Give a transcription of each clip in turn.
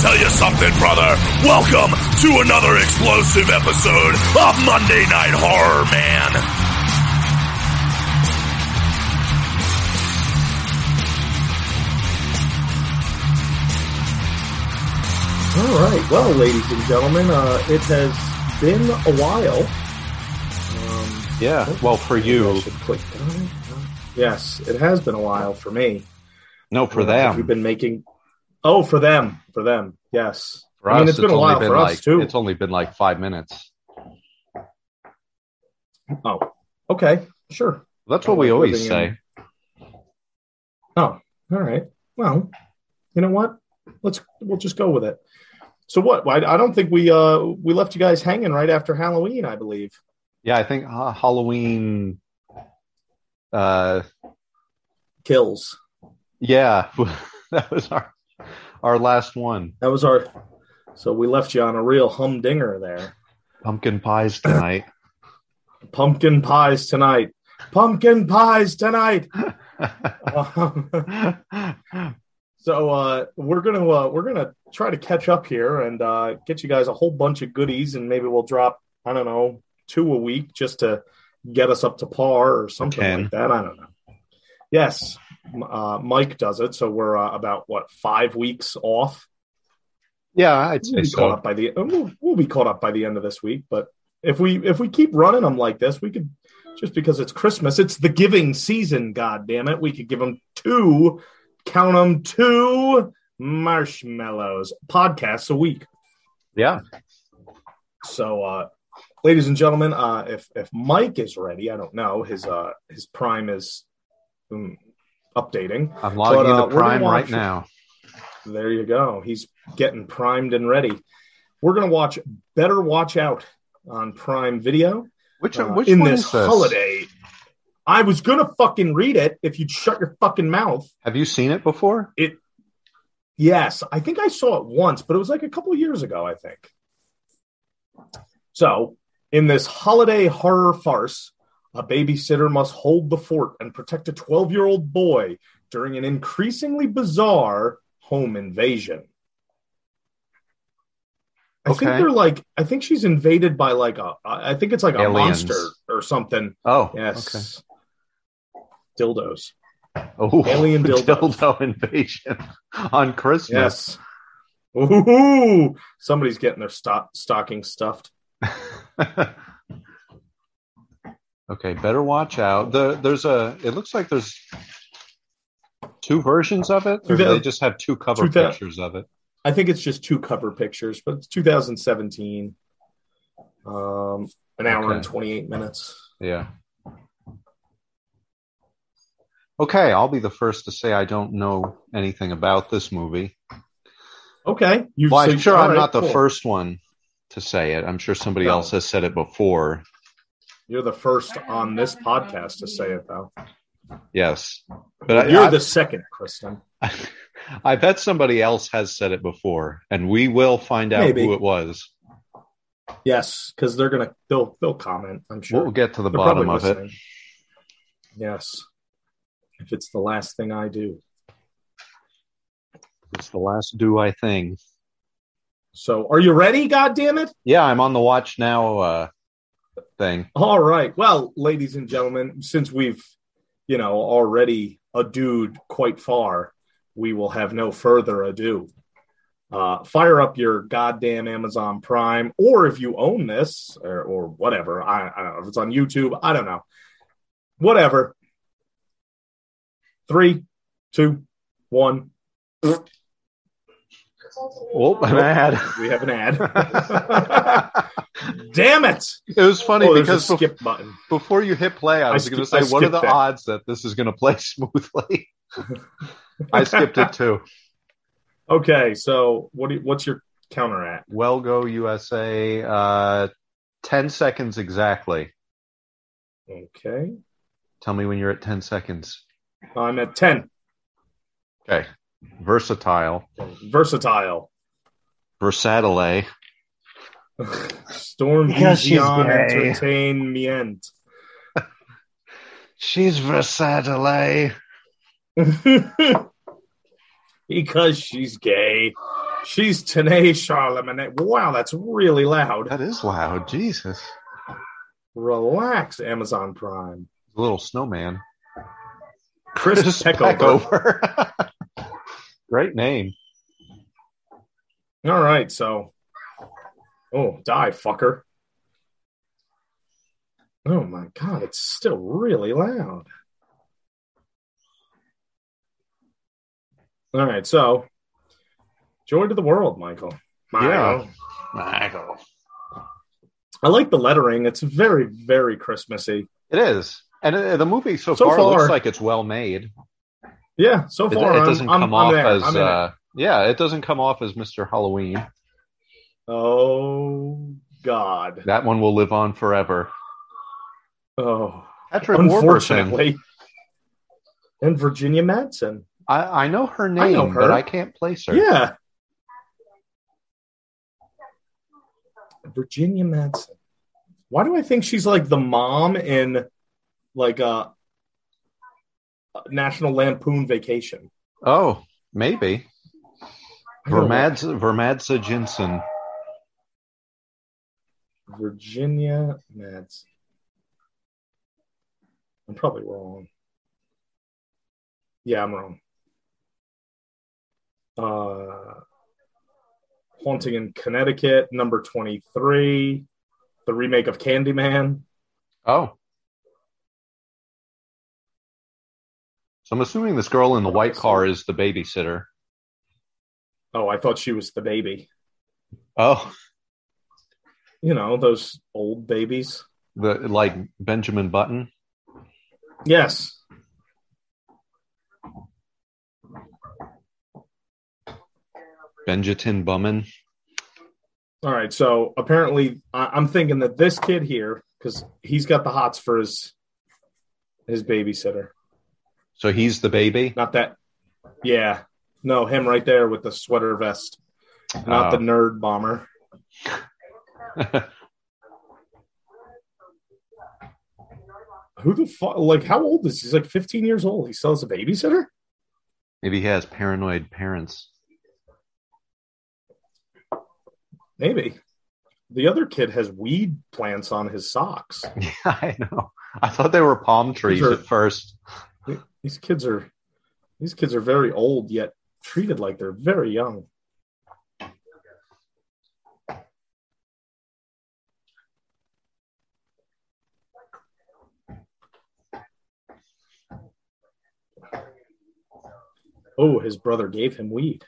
tell you something, brother. Welcome to another explosive episode of Monday Night Horror, man. All right. Well, ladies and gentlemen, uh, it has been a while. Um, Yeah, well, for you, should click on it. Yes, it has been a while for me. no, for Uh, them. We've been making. Oh, for them. For them. Yes. For I mean, us, it's been a while been for us, too. It's only been like five minutes. Oh, okay. Sure. That's what we always say. Oh, all right. Well, you know what? Let's we'll just go with it. So what? I, I don't think we uh we left you guys hanging right after Halloween. I believe. Yeah, I think uh, Halloween. Uh, Kills. yeah, that was our our last one. That was our. So we left you on a real humdinger there. Pumpkin pies tonight. Pumpkin pies tonight. Pumpkin pies tonight. so uh, we're gonna uh, we're gonna try to catch up here and uh, get you guys a whole bunch of goodies, and maybe we'll drop I don't know two a week just to get us up to par or something like that. I don't know. Yes, uh, Mike does it, so we're uh, about what five weeks off. yeah, I'd We'll say be caught up by the we'll, we'll be caught up by the end of this week. But if we if we keep running them like this, we could just because it's Christmas, it's the giving season. God damn it, we could give them two, count them two marshmallows podcasts a week. Yeah, So, uh, ladies and gentlemen, uh, if if Mike is ready, I don't know his uh, his prime is mm, updating. I'm logging But, uh, gonna Prime right now. There you go. He's getting primed and ready. We're gonna watch Better Watch Out on Prime Video Which uh, which in one this is this? holiday. I was gonna fucking read it if you'd shut your fucking mouth. Have you seen it before? It. Yes, I think I saw it once, but it was like a couple of years ago, I think. So, in this holiday horror farce, a babysitter must hold the fort and protect a 12 year old boy during an increasingly bizarre home invasion. I think they're like, I think she's invaded by like a, I think it's like a monster or something. Oh, Yes. Dildos. okay. Oh, Alien dildos. dildo invasion on Christmas. Yes. Ooh, somebody's getting their stock, stocking stuffed. okay, better watch out. The, there's a. It looks like there's two versions of it, or they just have two cover pictures of it. I think it's just two cover pictures, but it's 2017. Um, an hour Okay. and 28 minutes. Yeah. Okay, I'll be the first to say I don't know anything about this movie. Okay. Well, I'm sure I'm right, not the cool. first one to say it. I'm sure somebody No. else has said it before. You're the first on this podcast to say it, though. Yes, but You're I, the second, Kristen. I bet somebody else has said it before, and we will find out Maybe. who it was. Yes, because they're gonna they'll they'll comment. I'm sure. We'll get to the They're bottom of it. Yes. If it's the last thing I do. It's the last do I thing. So, are you ready? God damn it! Yeah, I'm on the watch now uh, thing. All right. Well, ladies and gentlemen, since we've, you know, already adooed quite far, we will have no further ado. Uh, fire up your goddamn Amazon Prime, or if you own this, or, or whatever. I, I don't know if it's on YouTube. I don't know. Whatever. Three, two, one. Oh, an ad. We have an ad. Damn it! it was funny Oh, there's a because bef- skip button. before you hit play, I I was sk- going to say, what are the that. odds that this is going to play smoothly? I skipped it too. Okay, so what? Do you, what's your counter at? Well, go USA. Uh, Ten seconds exactly. Okay. Tell me when you're at ten seconds. I'm at 10. Okay. Versatile. Versatile. Versatile. Storm Because she's Vision gay. Entertainment. She's versatile. because she's gay. She's Tanae Charlemagne. Wow, that's really loud. That is loud. Jesus. Relax, Amazon Prime. Little snowman. Chris, Chris Peckover. Peckover. Great name. All right, so. Oh, die, fucker. Oh my god, it's still really loud. All right, so. Joy to the world, Michael. Michael. Yeah. Michael. I like the lettering. It's very, very Christmassy. It is. And uh, the movie so, So far, far- looks like it's well made. Yeah, so It, far it I'm- doesn't I'm, come I'm off as I'm it. uh, yeah, it doesn't come off as Mr. Halloween. Oh God. That one will live on forever. Oh, Patrick Warburton. unfortunately. And Virginia Madsen. I, I know her name, I know her. but I can't place her. Yeah. Virginia Madsen. Why do I think she's like the mom in like a National Lampoon Vacation? Oh, maybe. Vermadza, Vermadza Jensen. Virginia Mads. I'm probably wrong. Yeah, I'm wrong. Uh, Haunting in Connecticut, number 23. The remake of Candyman. Oh. So I'm assuming this girl in the white car is the babysitter. Oh, I thought she was the baby. Oh, You know, those old babies. the like Benjamin Button. Yes. Benjatin Bummin. All right. So apparently, I- I'm thinking that this kid here, because he's got the hots for his his babysitter. So he's the baby. Not that. Yeah. No, him right there with the sweater vest. Not Oh. the nerd bomber. Who the fuck? Like, how old is he? He's like 15 years old. He still has a babysitter? Maybe he has paranoid parents. Maybe. The other kid has weed plants on his socks. Yeah, I know. I thought they were palm trees are- at first. These kids are these kids are very old yet treated like they're very young. Oh, his brother gave him weed.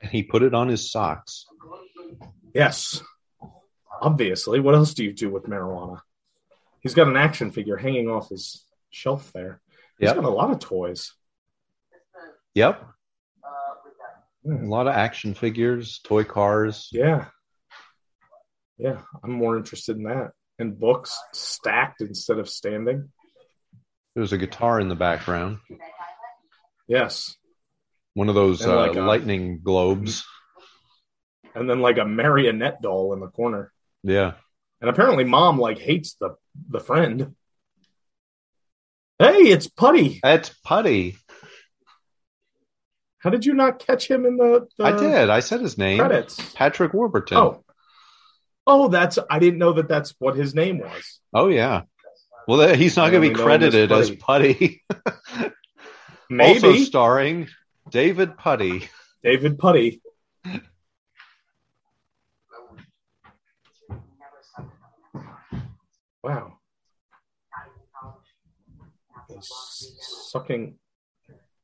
And he put it on his socks. Yes. Obviously. What else do you do with marijuana? He's got an action figure hanging off his shelf there. He's Yep. got a lot of toys. Yep. A Hmm. lot of action figures, toy cars. Yeah. Yeah. I'm more interested in that. And books stacked instead of standing. There's a guitar in the background. Yes. One of those uh, like a- lightning globes. And then like a marionette doll in the corner. Yeah. And apparently mom like hates the the friend. Hey, it's Puddy. That's Puddy. How did you not catch him in the, the I did. I said his name. credits? Patrick Warburton. Oh. Oh, that's I didn't know that that's what his name was. Oh, yeah. Well, he's not going to be him as credited as Puddy. Maybe Also starring David Puddy. David Puddy. Wow. Sucking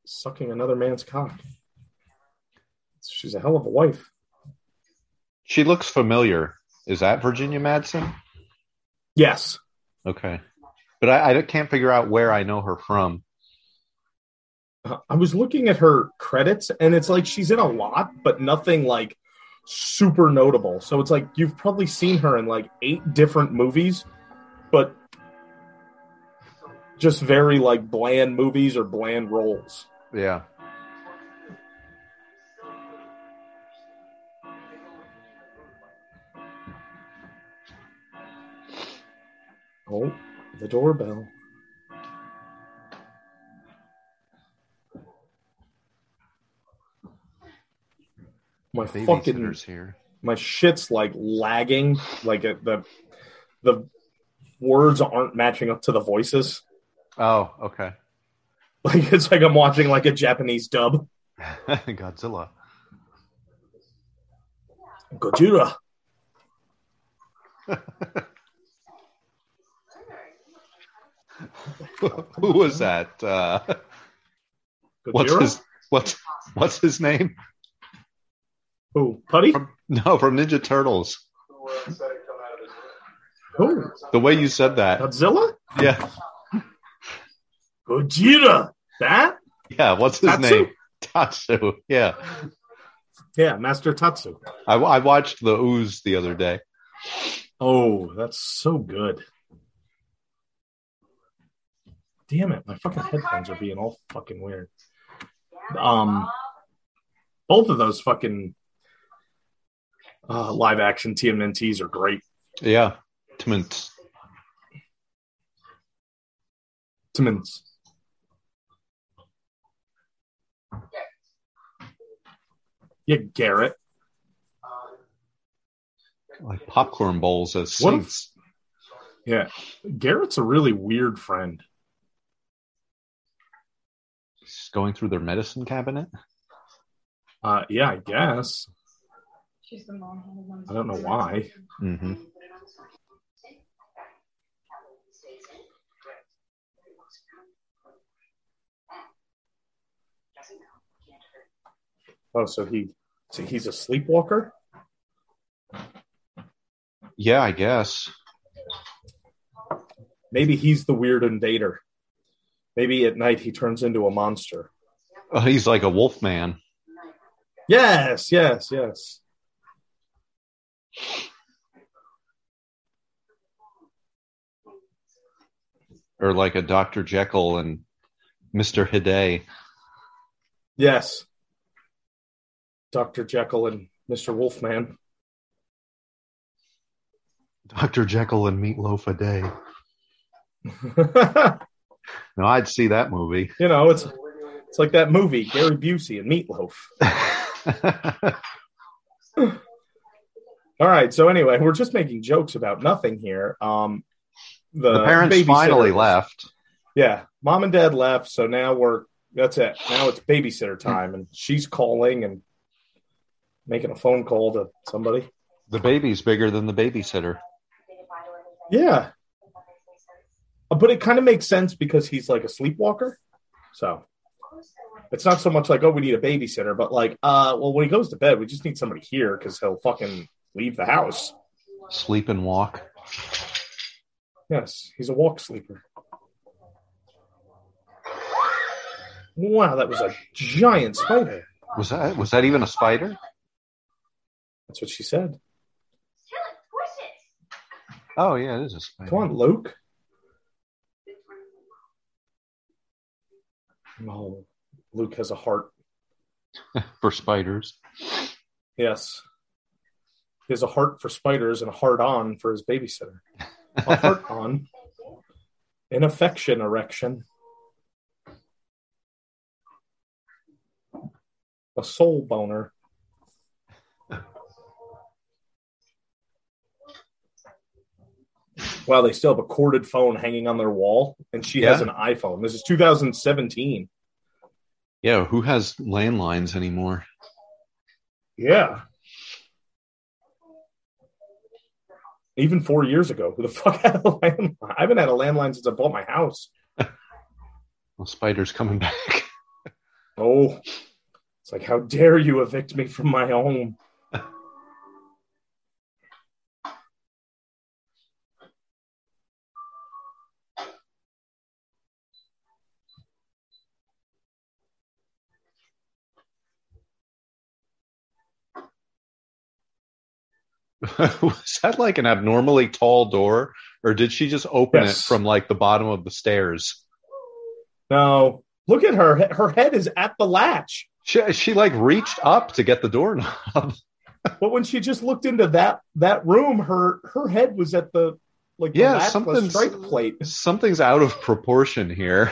sucking another man's cock. She's a hell of a wife. She looks familiar. Is that Virginia Madsen? Yes. Okay. But I, I can't figure out where I know her from. I was looking at her credits and it's like she's in a lot, but nothing like super notable. So it's like you've probably seen her in like eight different movies, but just very like bland movies or bland roles. Yeah. Oh, the doorbell. My fucking here. my shit's like lagging. Like it, the the words aren't matching up to the voices. Oh, okay. Like it's like I'm watching like a Japanese dub. Godzilla. Gojira. Who was that? Uh, what's his what's what's his name? Who? Puddy? From, no, from Ninja Turtles. Who? The way you said that. Godzilla? Yeah. Gojira. That? Yeah. What's his Tatsu? name? Tatsu. Yeah. Yeah, Master Tatsu. I, I watched the ooze the other day. Oh, that's so good. Damn it, my fucking headphones are being all fucking weird. Um both of those fucking uh, live action TMNTs are great. Yeah. Timmons. Timmons. Yeah, Garrett. Like popcorn bowls as What seats. Yeah. Garrett's a really weird friend. He's going through their medicine cabinet. Uh yeah, I guess. She's the mom. I don't know why. hmm Oh, so he so he's a sleepwalker? Yeah, I guess. Maybe he's the weird invader. Maybe at night he turns into a monster. Oh, he's like a wolf man. Yes, yes, yes. Or like a Dr. Jekyll and Mr. Hide. Yes. Dr. Jekyll and Mr. Wolfman. Dr. Jekyll and Meatloaf a day. No, I'd see that movie. You know, it's it's like that movie, Gary Busey and Meatloaf. All right, so anyway, we're just making jokes about nothing here. Um the, the parents finally left. Yeah, mom and dad left, so now we're that's it. Now it's babysitter time, and she's calling and making a phone call to somebody. The baby's bigger than the babysitter. Yeah, Uh, but it kind of makes sense because he's like a sleepwalker. So it's not so much like oh we need a babysitter, but like uh well when he goes to bed we just need somebody here because he'll fucking leave the house. Sleep and walk. Yes, he's a walk sleeper. Wow, that was a giant spider. Was that was that even a spider? That's what she said. Oh yeah, it is a spider. Come on, Luke. No, Luke has a heart. For spiders. Yes. He has a heart for spiders and a heart on for his babysitter. A heart on. An affection erection. A soul boner. Wow, they still have a corded phone hanging on their wall, and she has an iPhone. This is 2017. Yeah, who has landlines anymore? Yeah. Even four years ago, who the fuck had a landline? I haven't had a landline since I bought my house. Well, spider's coming back. Oh, it's like, how dare you evict me from my home? was that like an abnormally tall door, or did she just open Yes. it from like the bottom of the stairs? No, look at her. Her head is at the latch. She she like reached up to get the doorknob. But when she just looked into that that room, her her head was at the like Yeah, the something's- strike plate. Something's out of proportion here.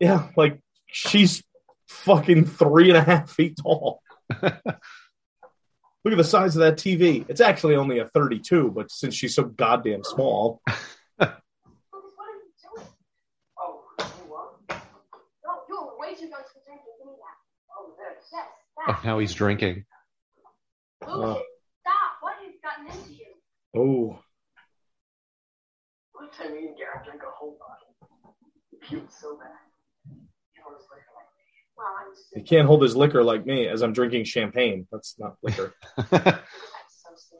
Yeah, like she's fucking three and a half feet tall. Look at the size of that TV. It's actually only a 32, but since she's so goddamn small, Lucas, what are you doing? Oh, you what? No, you're way too young to be drinking. Give me that. Oh, this? Yes, Oh, now he's drinking. Lucas, stop. What has gotten into you? oh, One time me and Garrett drank a whole bottle. He puked so bad. You know, it's like, Well, I'm he can't hold his liquor like me as I'm drinking champagne. That's not liquor. I'm so sick.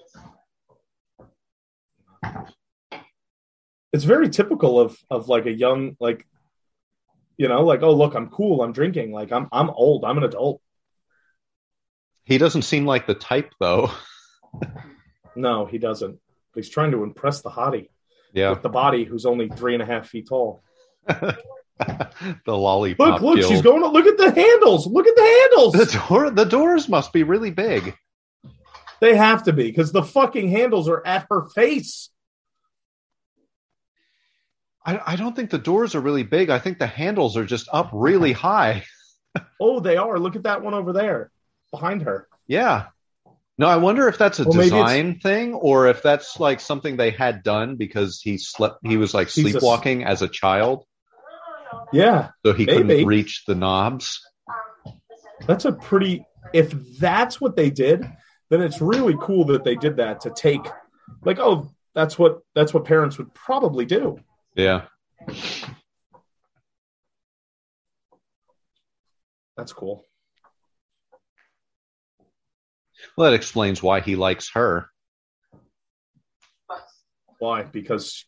it's very typical of of like a young like you know like oh look i'm cool i'm drinking like i'm i'm old i'm an adult he doesn't seem like the type, though. no he doesn't he's trying to impress the hottie Yeah, with the body who's only three and a half feet tall the lollipop. look look guild. she's going to look at the handles look at the handles The door. The doors must be really big. they have to be because the fucking handles are at her face I, I don't think the doors are really big. I think the handles are just up really high. oh they are look at that one over there behind her Yeah. No, I wonder if that's a Well, design thing or if that's like something they had done because he slept. He was like He's a- sleepwalking as a child, yeah so he Maybe. couldn't reach the knobs. That's a pretty if that's what they did then it's really cool that they did that to take like oh that's what that's what parents would probably do Yeah. that's cool Well, that explains why he likes her. why because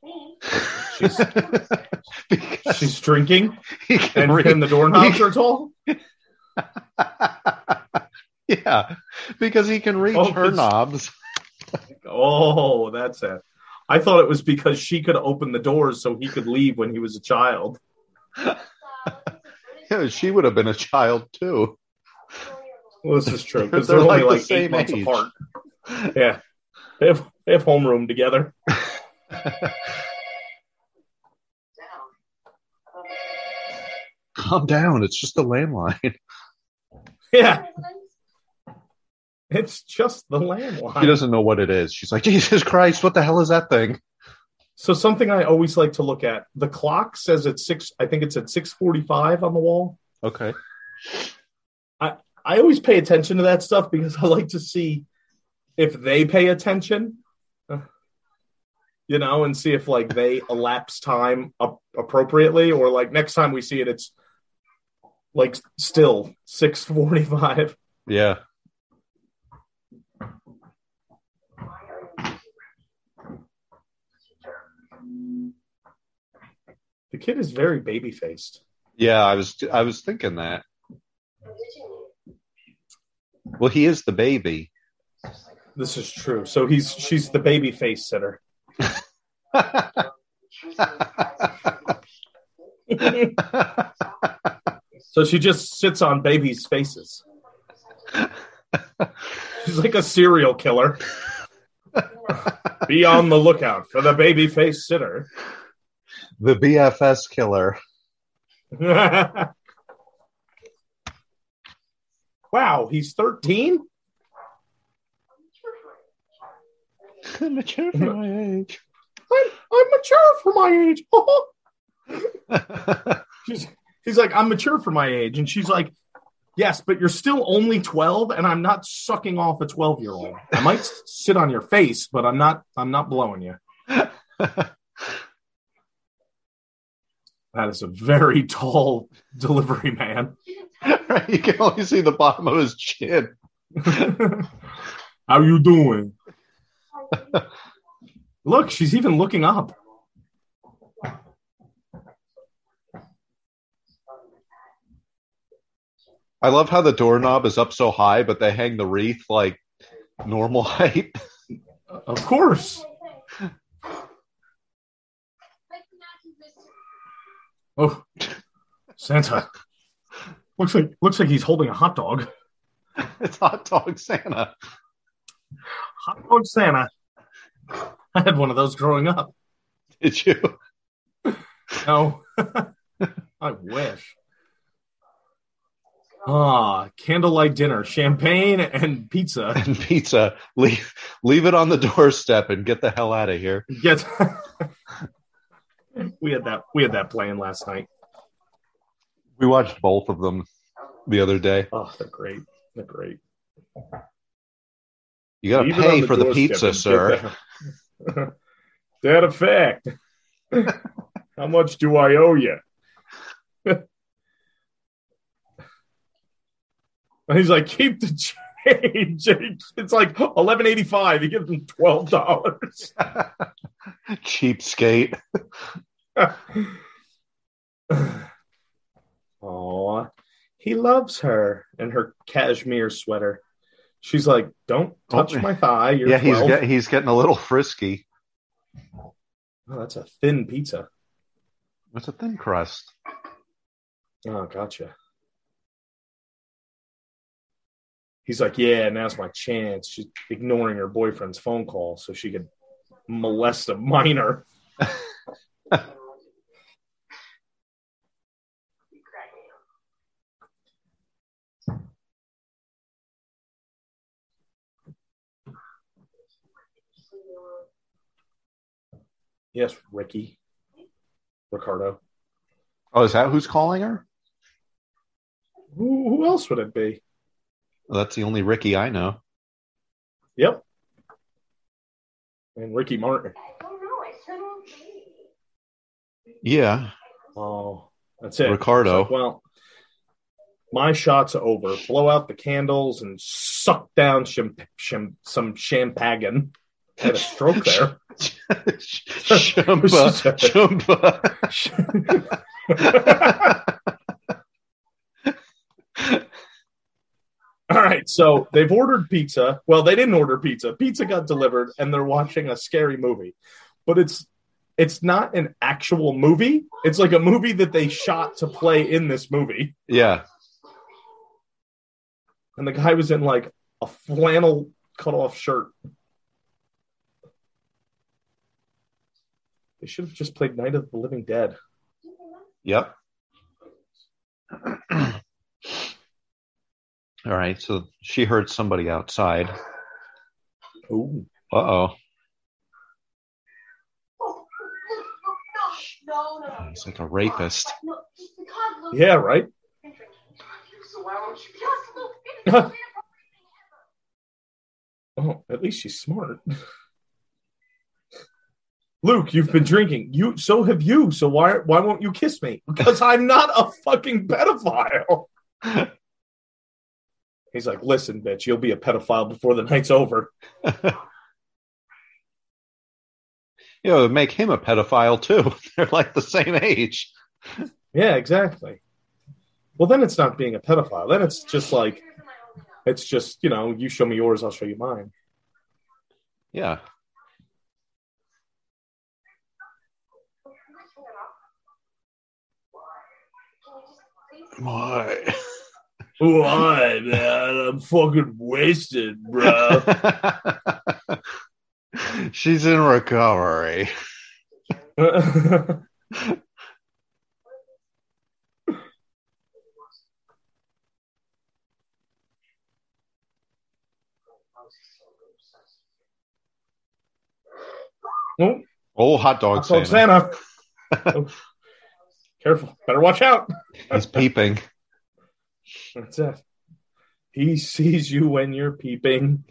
she's Because she's drinking and, read- and the doorknobs are tall yeah, because he can reach Oh, her knobs. oh that's it i thought it was because she could open the doors so he could leave when he was a child Yeah, she would have been a child too. Well this is true because They're they're, only like the like, eight months age. apart yeah they have, they have homeroom together. Calm down. It's just a landline. yeah it's just the landline She doesn't know what it is. She's like, Jesus Christ, what the hell is that thing? So something I always like to look at. The clock says it's six. I think it's at six forty-five on the wall. Okay. I always pay attention to that stuff because I like to see if they pay attention. You know, and see if like they elapse time up appropriately, or like next time we see it, it's like still six forty-five. Yeah. The kid is very baby-faced. Yeah, I was I was thinking that. Well, he is the baby. This is true. So he's she's the baby face sitter. So she just sits on babies' faces. She's like a serial killer. Be on the lookout for the baby face sitter. the BFS killer. wow, he's 13? I'm Mature for my age. I'm, I'm mature for my age. she's, he's like, I'm mature for my age. And she's like, Yes, but you're still only 12, and I'm not sucking off a 12 year old. I might sit on your face, but I'm not I'm not blowing you. That is a very tall delivery man. you can only see the bottom of his chin. How you doing? Look, she's even looking up. I love how the doorknob is up so high, but they hang the wreath like normal height. Of course. Oh, Santa. Looks like looks like he's holding a hot dog. it's hot dog Santa. Hot dog Santa. I had one of those growing up. Did you? No. I wish. Ah, candlelight dinner, champagne and pizza. and pizza. Leave leave it on the doorstep and get the hell out of here. Get. We had that. We had that playing last night. We watched both of them the other day. Oh, they're great. They're great. You got to Leave it on pay for the pizza, sir. that a fact. How much do I owe you? And he's like, keep the change. It's like eleven eighty five. He gives him twelve dollars. Cheapskate. Aw, he loves her and her cashmere sweater. She's like, "Don't touch Oh, my thigh." You're yeah, he's get, he's getting a little frisky. Oh, that's a thin pizza. It's a thin crust. Oh, gotcha. He's like, yeah, now's my chance. She's ignoring her boyfriend's phone call so she could molest a minor. Yes, Ricky. Ricardo. Oh, is that who's calling her? Who, who else would it be? Well, that's the only Ricky I know. Yep. And Ricky Martin. I don't know. I said okay. Yeah, Oh, that's it. Ricardo. Like, well, my shot's over. Blow out the candles and suck down sham- sham- some champagne. I had a stroke there. Shumba, Shumba. All right, so they've ordered pizza. Well, they didn't order pizza. Pizza got delivered, and they're watching a scary movie. But it's it's not an actual movie. It's like a movie that they shot to play in this movie. yeah, And the guy was in like a flannel cut off shirt. They should have just played Night of the Living Dead. yep. All right, so she heard somebody outside. Ooh. Uh oh. Oh, no, no, no. He's like a rapist. No, just because Luke. Yeah, right? So why won't you Because Luke, it's the most inappropriate thing ever. Oh, at least she's smart. Luke, you've been drinking. You so have you. So why why won't you kiss me? Because I'm not a fucking pedophile. He's like, listen, bitch, you'll be a pedophile before the night's over. You know, make him a pedophile too. They're like the same age. Yeah, exactly. Well, then it's not being a pedophile. Then it's just like it's just you know, you show me yours, I'll show you mine. Yeah. Why? Why, man? I'm fucking wasted, bro. She's in recovery. oh, Oh, hot dog Santa. Santa. Oh, Careful. Better watch out. He's peeping. That's it. He sees you when you're peeping.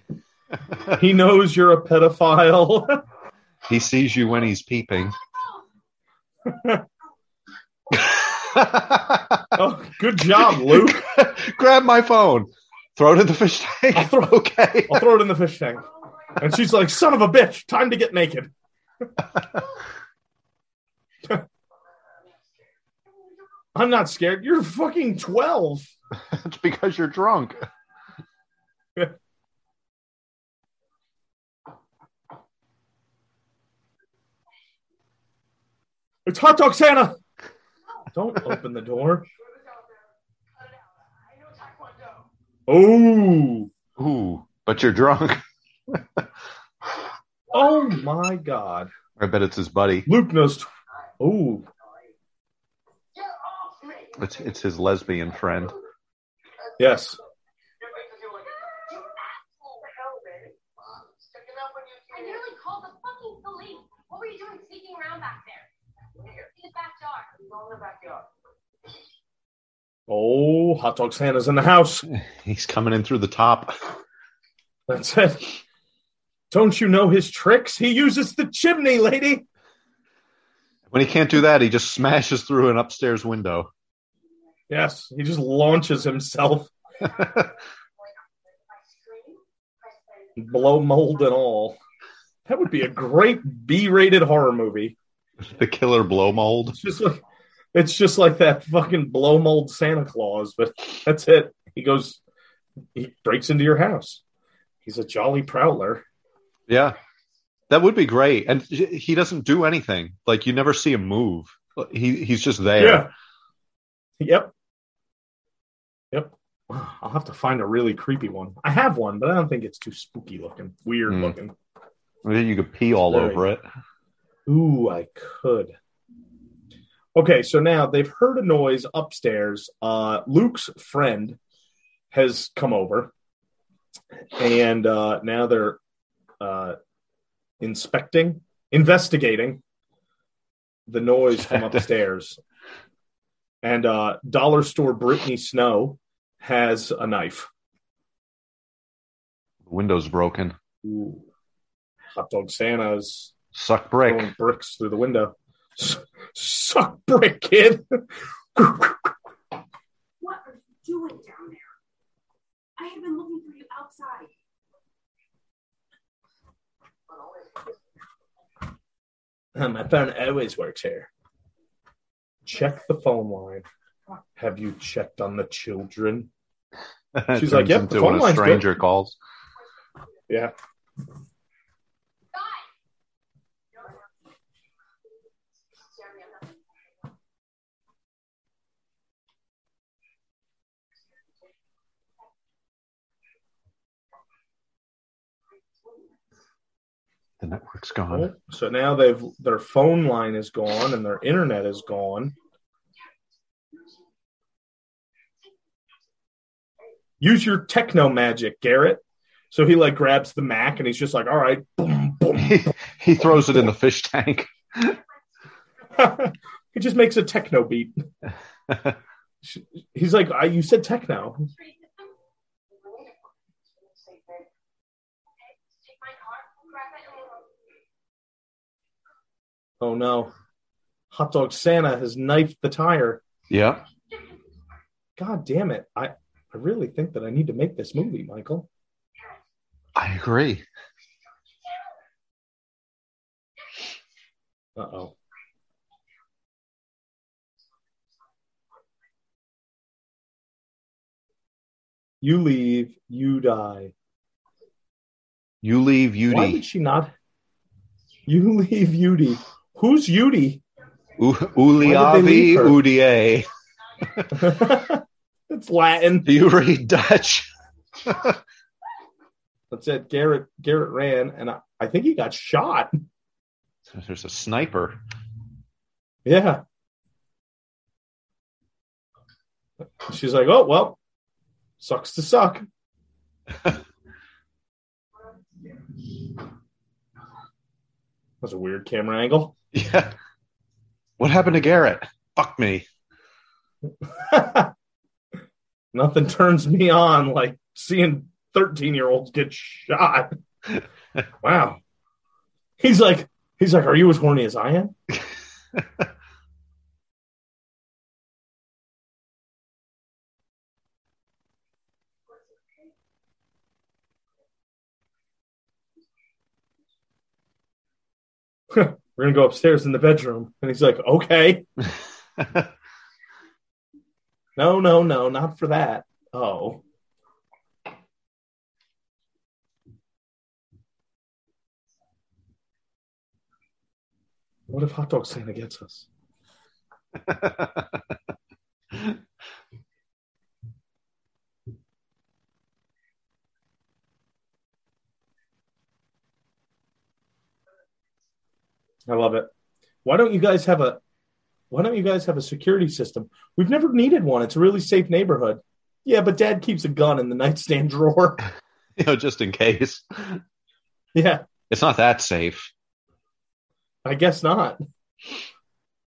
He knows you're a pedophile. He sees you when he's peeping. oh, good job, Luke. Grab my phone. Throw it in the fish tank. I'll throw- okay. I'll throw it in the fish tank. And she's like, son of a bitch, time to get naked. I'm not scared. You're fucking 12. It's because you're drunk. It's hot dog Santa. Don't open the door. Oh, Ooh, but you're drunk. oh my God. I bet it's his buddy. Luke knows. T- oh, Get off me! It's it's his lesbian friend. Yes. You're like, you're like, you asshole. What the hell, man? Check it out when you I nearly called the fucking police. What were you doing sneaking around back there? In the backyard. Go in the backyard. Oh, hot dog Santa's in the house. He's coming in through the top. That's it. Don't you know his tricks? He uses the chimney, lady. When he can't do that, he just smashes through an upstairs window. Yes, he just launches himself, blow mold and all. That would be a great B-rated horror movie. the killer blow mold. It's just like it's just like that fucking blow mold Santa Claus, but that's it. He goes, he breaks into your house. He's a jolly prowler. Yeah. That would be great. And he doesn't do anything. Like you never see him move. He he's just there. Yeah. Yep. Yep. I'll have to find a really creepy one. I have one, but I don't think it's too spooky looking, weird Hmm. looking. Maybe you could pee all Very- over it. Ooh, I could. Okay, so now they've heard a noise upstairs. Uh, Luke's friend has come over, and uh, now they're uh, inspecting, investigating the noise from upstairs. And uh, dollar store Brittany Snow has a knife. The window's broken. Ooh. Hot dog Santa's Suck brick. throwing bricks through the window. S- Suck brick, kid. What are you doing down there? I have been looking for you outside. Uh, my phone always works here. Check the phone line. Have you checked on the children? She's like, "Yep, the phone line's good." calls. Yeah. The network's gone. Oh, so now they've their phone line is gone and their internet is gone. Use your techno magic, Garrett. So he like grabs the Mac and he's just like, all right, boom, boom. He, he throws it in the fish tank. he just makes a techno beat. He's like, I, you said techno. Take my car, grab it, and we'll Oh no. Hot dog Santa has knifed the tire. yeah. God damn it. I, I really think that I need to make this movie, Michael. I agree. Uh oh. You leave, you die. You leave Why Udi. would she not? You leave Yudi. Who's Yudi? U- Why did Uliavi her? It's Latin. Do you read Dutch? That's it. Garrett Garrett ran, and I, I think he got shot. There's a sniper. Yeah. She's like, oh well, sucks to suck. That's a weird camera angle. Yeah. What happened to Garrett? Fuck me. Nothing turns me on like seeing 13 year olds get shot. wow. He's like, he's like, are you as horny as I am? We're gonna go upstairs in the bedroom. And he's like, okay. No, no, no, not for that. Oh. What if Hot Dog Santa gets us? I love it. Why don't you guys have a why don't you guys have a security system? We've never needed one. It's a really safe neighborhood. Yeah, but Dad keeps a gun in the nightstand drawer. You know, just in case. yeah, It's not that safe. I guess not.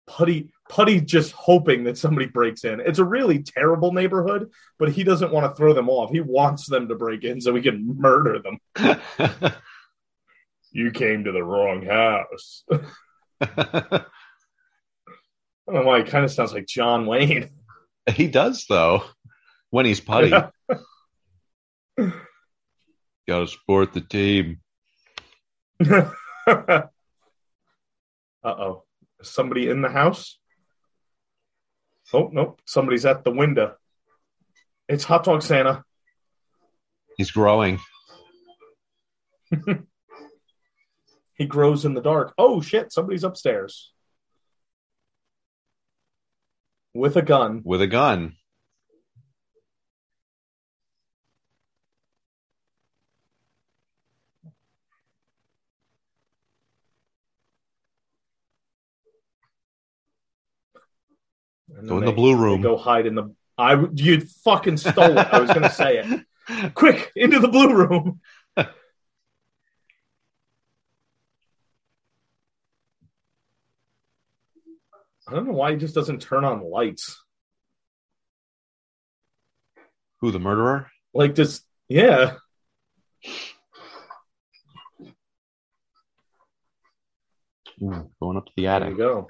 Puddy Puddy just hoping that somebody breaks in. It's a really terrible neighborhood, but he doesn't want to throw them off. He wants them to break in so he can murder them. You came to the wrong house. I don't know why he kind of sounds like John Wayne. he does though. When he's Puddy. Gotta support the team. uh oh. Somebody in the house? Oh, nope. Somebody's at the window. It's Hot Dog Santa. He's growing. He grows in the dark. Oh, shit. Somebody's upstairs with a gun. with a gun. Go in the blue room. Go hide in the. I you fucking stole it. I was going to say it. Quick into the blue room. I don't know why he just doesn't turn on lights. Who the murderer? Like this, yeah. Ooh, going up to the There you attic. go.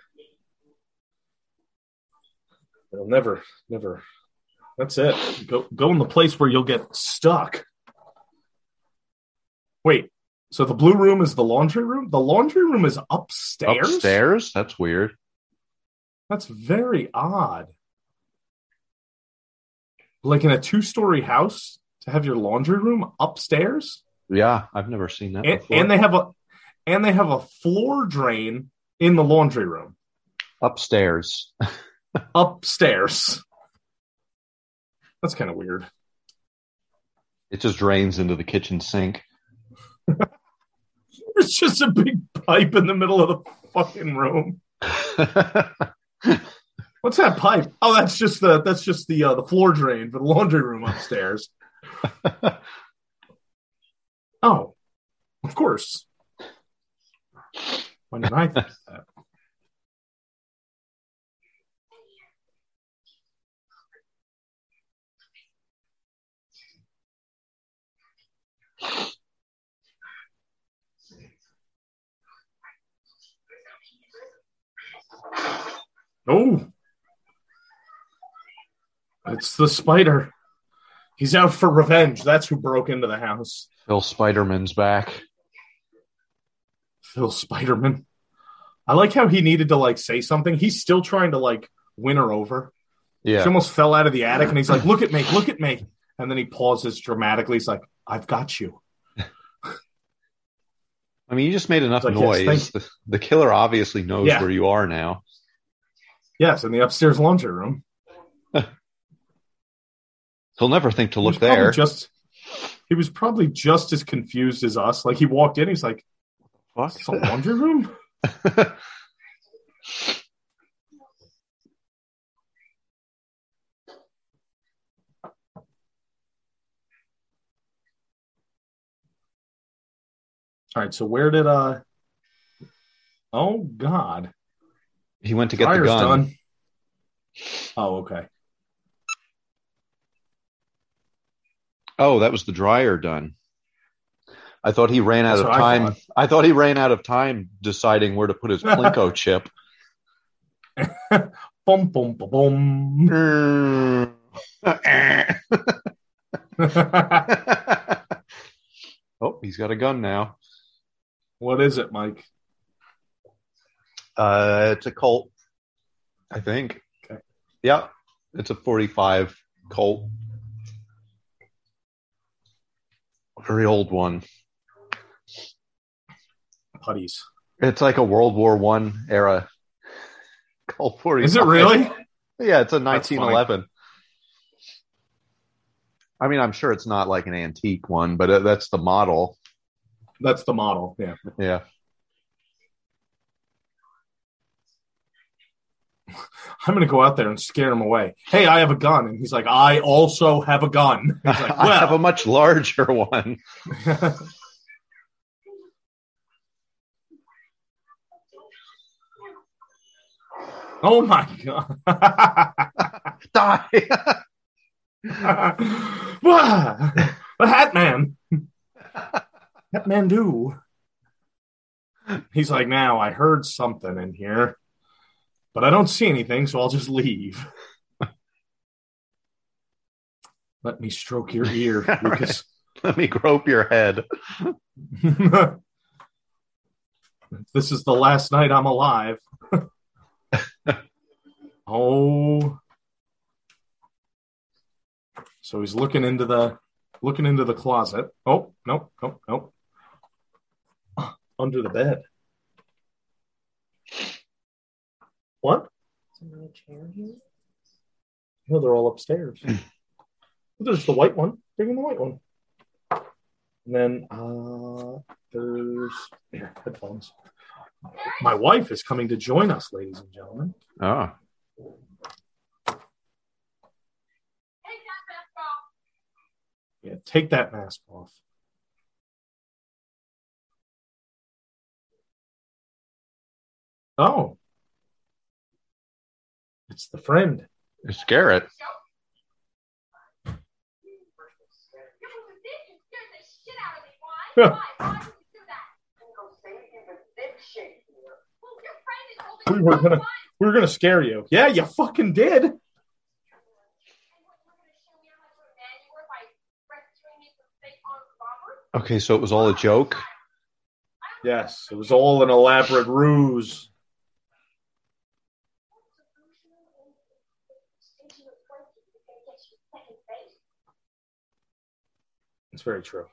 It'll never, never. That's it. Go, go in the place where you'll get stuck. Wait. So the blue room is the laundry room. The laundry room is upstairs. Upstairs? That's weird. That's very odd. Like in a two-story house to have your laundry room upstairs, Yeah, I've never seen that and, before. and they have a and they have a floor drain in the laundry room Upstairs. upstairs. That's kind of weird. It just drains into the kitchen sink. There's just a big pipe in the middle of the fucking room. What's that pipe? Oh, that's just the that's just the uh, the floor drain for the laundry room upstairs. oh, of course. When did I think of that? Oh, it's the spider. He's out for revenge. That's who broke into the house. Phil Spiderman's back. Phil Spiderman. I like how he needed to like say something. He's still trying to like win her over. Yeah. She almost fell out of the attic and he's like, look at me, look at me. And then he pauses dramatically. He's like, I've got you. I mean, you just made enough like, yes, noise. thank the, the killer obviously knows Yeah. where you are now. Yes, in the upstairs laundry room. He'll never think to look there. Just he was probably just as confused as us. Like he walked in, he's like, Fuck. it's a laundry room? All right, so where did uh Oh God. He went to get Dryer's the gun. done. Oh, okay. Oh, that was the dryer done. I thought he ran out That's of what I time. thought. I thought he ran out of time deciding where to put his Plinko chip. Boom boom boom boom. oh, he's got a gun now. what is it, Mike? Uh, it's a Colt, I think. Okay. Yeah, it's a 45 Colt. Very old one. Puddy's. It's like a World War One era Colt 45. Is it really? Yeah, it's a 1911. I mean, I'm sure it's not like an antique one, but uh, that's the model. That's the model. Yeah. Yeah. I'm going to go out there and scare him away. Hey, I have a gun. And he's like, I also have a gun. He's like, I have a much larger one. oh my God. Die. The Hat Man. Hat Man do. He's like, now I heard something in here, but I don't see anything, so I'll just leave. Let me stroke your ear, Lucas. Let me grope your head. this is the last night I'm alive. oh. So he's looking into the looking into the closet. Oh, nope, nope, nope. Under the bed. What? Somebody a chair here? No, they're all upstairs. There's the white one. Bring in the white one. And then uh there's here, headphones. My wife is coming to join us, ladies and gentlemen. Oh. Take that mask off. Yeah, take that mask off. Oh. It's the friend. It's Garrett. You was a bitch and scared the shit out of me. Why? Why? Why would you do that? Go save you the dick shape here. Well, your friend is holding We were gonna- We were gonna scare you. Yeah, you fucking did. And what, you're gonna show me how much of a man you were by rescuing me from fake armed robbers? Okay, so it was all a joke. Yes, it was all an elaborate ruse. It's very true. Selfish brat. No consideration you need here. Lots of it. No guarantee stay right very true.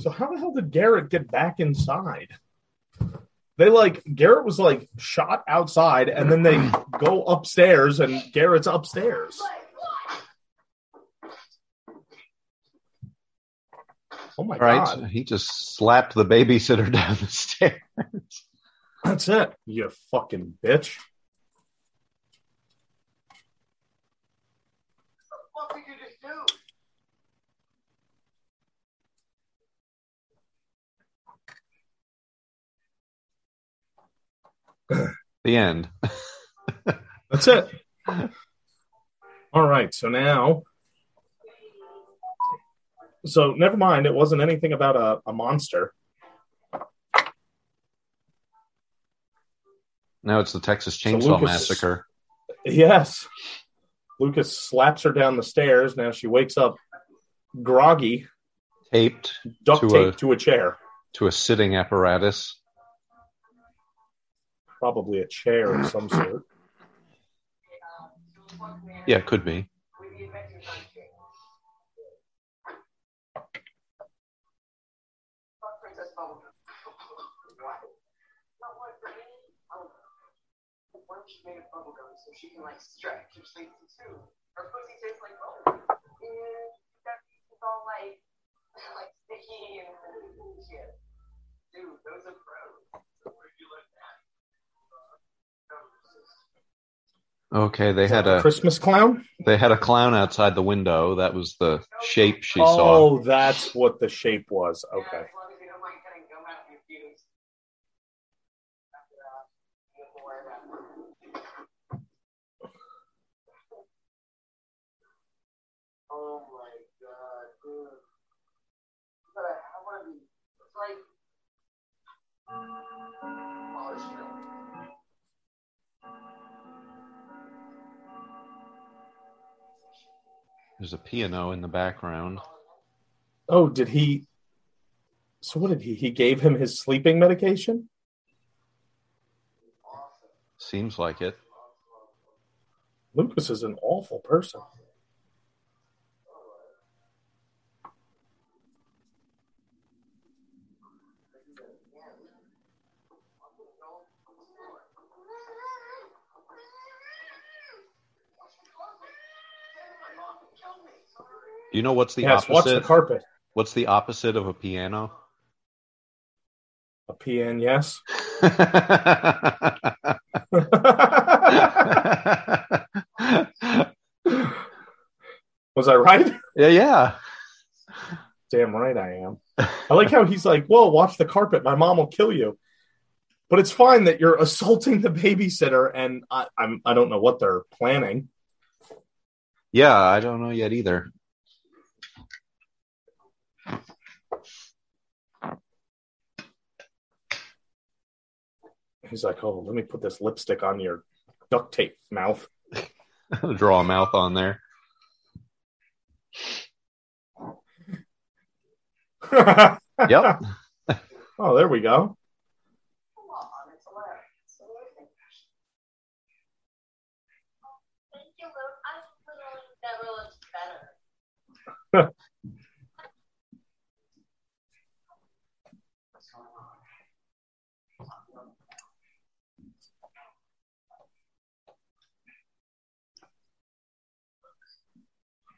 So how the hell did Garrett get back inside? They like Garrett was like shot outside, and then they go upstairs, and Garrett's upstairs. Oh my All right, god, he just slapped the babysitter down the stairs. that's it, you fucking bitch. What did you just do? The end. That's it. All right, so now, so never mind. It wasn't anything about a, a monster. Now it's the Texas So Chainsaw Lucas- Massacre. Yes. Lucas slaps her down the stairs. Now she wakes up groggy, Taped duct To taped a- to a chair. to a sitting apparatus. Probably a chair of some sort. Yeah, could be. Fuck Princess Bubblegum. Why? Not one for me. Oh. What if she made a bubblegum so she can like stretch or something too? Her pussy tastes like bubblegum. Yeah, that it's all like like sticky and shit. Dude, those are pros. Where'd you learn that? Uh, okay, they had a Christmas clown? they had a clown outside the window. That was the shape she saw. Oh, that's what the shape was. Yeah, Okay. as long as you don't mind cutting gum out of your fuse. After that, you have to worry about it. Oh my god, dude. But I have one of these. It's like There's a piano in the background. Oh, did he? So what did he? He gave him his sleeping medication. Seems like it. Lucas is an awful person. Do you know what's the yes, watch the opposite? carpet. what's the opposite of a piano? A PN, yes. Was I right? yeah, yeah. Damn right I am. I like how he's like, "Whoa, watch the carpet. My mom will kill you." But it's fine that you're assaulting the babysitter, and I, I'm I don't know what they're planning. Yeah, I don't know yet either. He's like, "Oh, let me put this lipstick on your duct tape mouth." Draw a mouth on there. Yep. oh, there we go. Come on, it's hilarious. What do you think? Thank you, Luke. I literally never looked better. What's going on? I really can't. That, uh, it's me, right?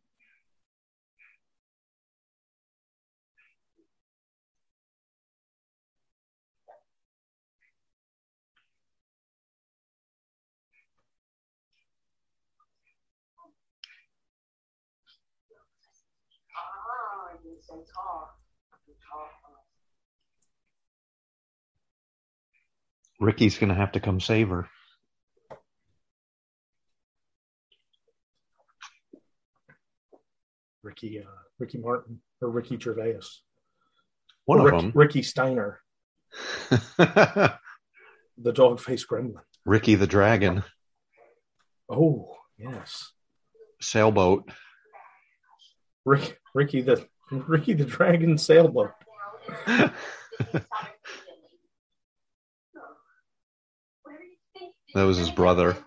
said, I didn't talk. You. Ricky's gonna have to come save her. Ricky, uh, Ricky Martin or Ricky Gervais, One Or of Rick- them. Ricky Steiner, the dog faced gremlin. Ricky the Dragon. Oh yes, Sailboat. Rick, Ricky the Ricky the Dragon sailboat. That was his brother.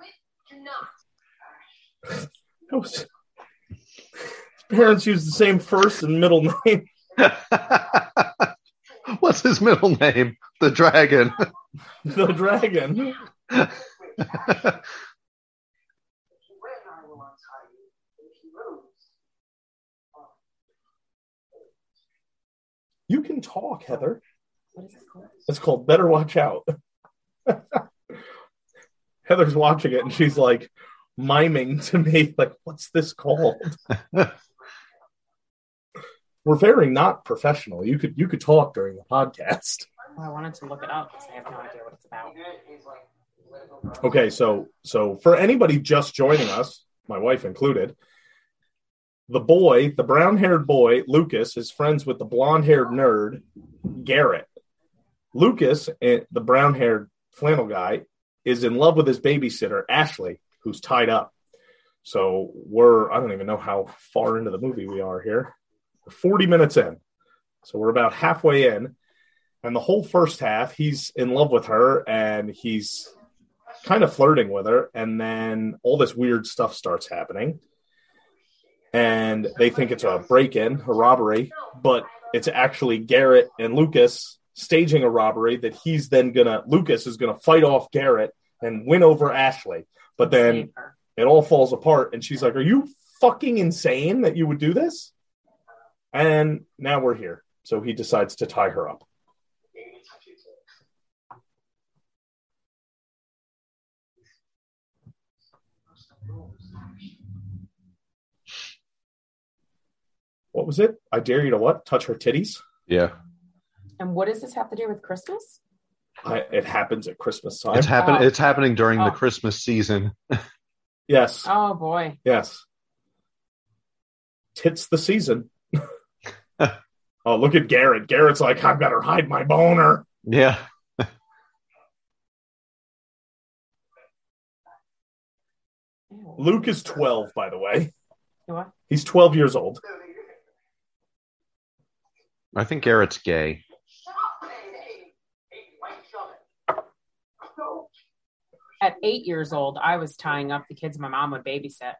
That was- His parents used the same first and middle name. What's his middle name? The Dragon. The dragon. If you win, I will untie you. If you lose, You can talk, oh. Heather. What is this called? It's called Better Watch Out. Heather's watching it and she's like miming to me, like, what's this called? We're very not professional. You could you could talk during the podcast. Well, I wanted to look it up because I have no idea what it's about. he's like, political bro. Okay, so so for anybody just joining us, my wife included, the boy, the brown-haired boy, Lucas, is friends with the blonde-haired nerd, Garrett. Lucas, eh, the brown-haired flannel guy, is in love with his babysitter, Ashley, who's tied up. So we're I don't even know how far into the movie we are here. We're 40 minutes in. So we're about halfway in. And the whole first half, he's in love with her and he's kind of flirting with her, and then all this weird stuff starts happening. And they think it's a break in, a robbery, but it's actually Garrett and Lucas staging a robbery that he's then gonna, Lucas is gonna fight off Garrett and win over Ashley. But then it all falls apart, and she's like, Are you fucking insane that you would do this? And now we're here. So he decides to tie her up. What was it? I dare you to what? Touch her titties? Yeah. And what does this have to do with Christmas? I, it happens at Christmas time. It's happen Oh. it's happening during the Oh. Christmas season. yes, Oh boy. yes. Tits the season. oh, look at Garrett. Garrett's like, I better hide my boner. Yeah. Luke is 12, by the way. What? He's 12 years old. I think Garrett's gay. At eight years old, I was tying up the kids my mom would babysit.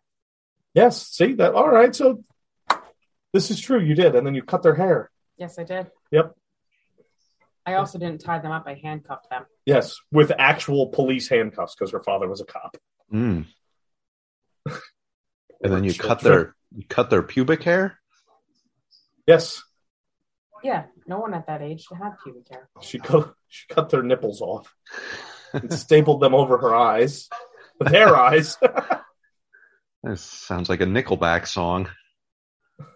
Yes, see that. All right, so This is true. You did, and then you cut their hair. Yes, I did. Yep. I also didn't tie them up. I handcuffed them. Yes, with actual police handcuffs because her father was a cop. Mm. and then you cut their you cut their pubic hair. Yes, Yeah, no one at that age had pubic hair. she cut she cut their nipples off and stapled them over her eyes, their eyes. This sounds like a Nickelback song.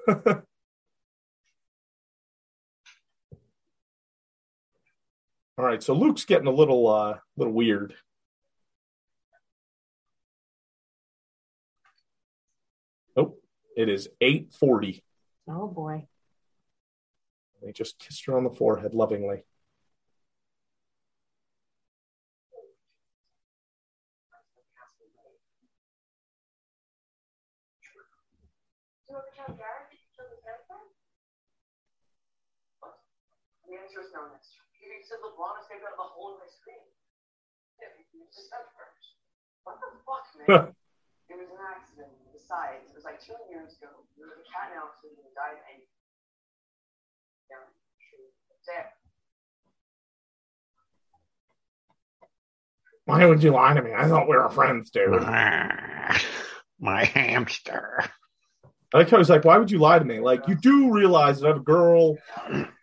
All right, so Luke's getting a little uh little weird. Nope. It is 840. Oh boy. They just kissed her on the forehead lovingly. Do you ever tell Gary? Show his girlfriend? What? The answer is no, Mister. He said LeBron escaped out the hole in my screen. Yeah, he just at first. What the fuck, man? it was an accident. Besides, it was like two years ago. There was a cat and and died and yeah, true. There. Why would you lie to me? I thought we were friends, dude. My hamster. I like how he's like, why would you lie to me? Like, you do realize that I have a girl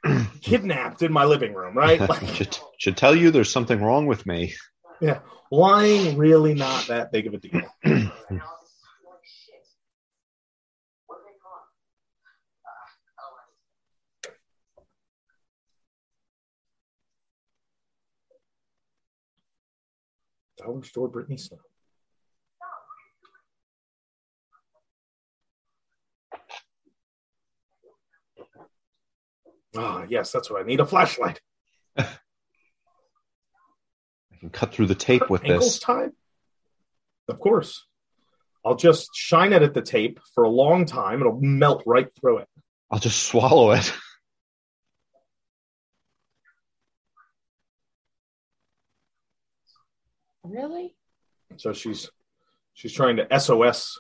kidnapped in my living room, right? Like, should should tell you there's something wrong with me. Yeah. Lying really not that big of a deal. Analysis is like shit. What do they call it? Uh, oh, Dollar store Brittany Snow. Ah, yes, that's what I need a flashlight. I can cut through the tape with Ankles this. tied? Of course. I'll just shine it at the tape for a long time. It'll melt right through it. I'll just swallow it. Really? So she's she's trying to SOS.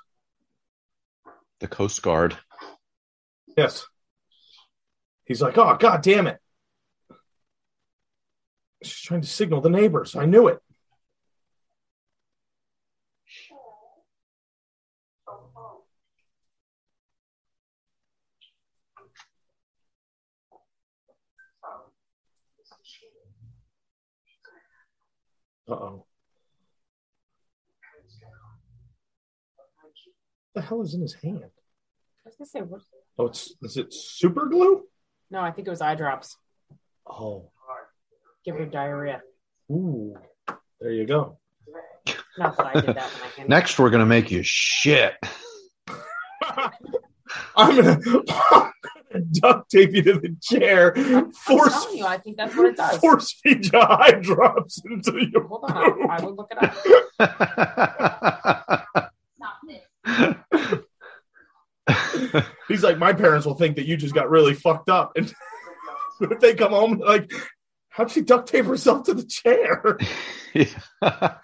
The Coast Guard. Yes. He's like, oh god damn it. She's trying to signal the neighbors. I knew it. Uh oh. The hell is in his hand? I was gonna say what? Oh, it's is it super glue? No, I think it was eye drops. Oh, Give her diarrhea. ooh, there you go. Not that I did that when I handed. Next, we're gonna make you shit. I'm gonna, I'm gonna duct tape you to the chair, I'm force telling you, I think that's what it does. force feed you eye drops into your. Hold on, I will look it up. Stop this. He's like, my parents will think that you just got really fucked up, and if they come home, like, how'd she duct tape herself to the chair? Yeah. all of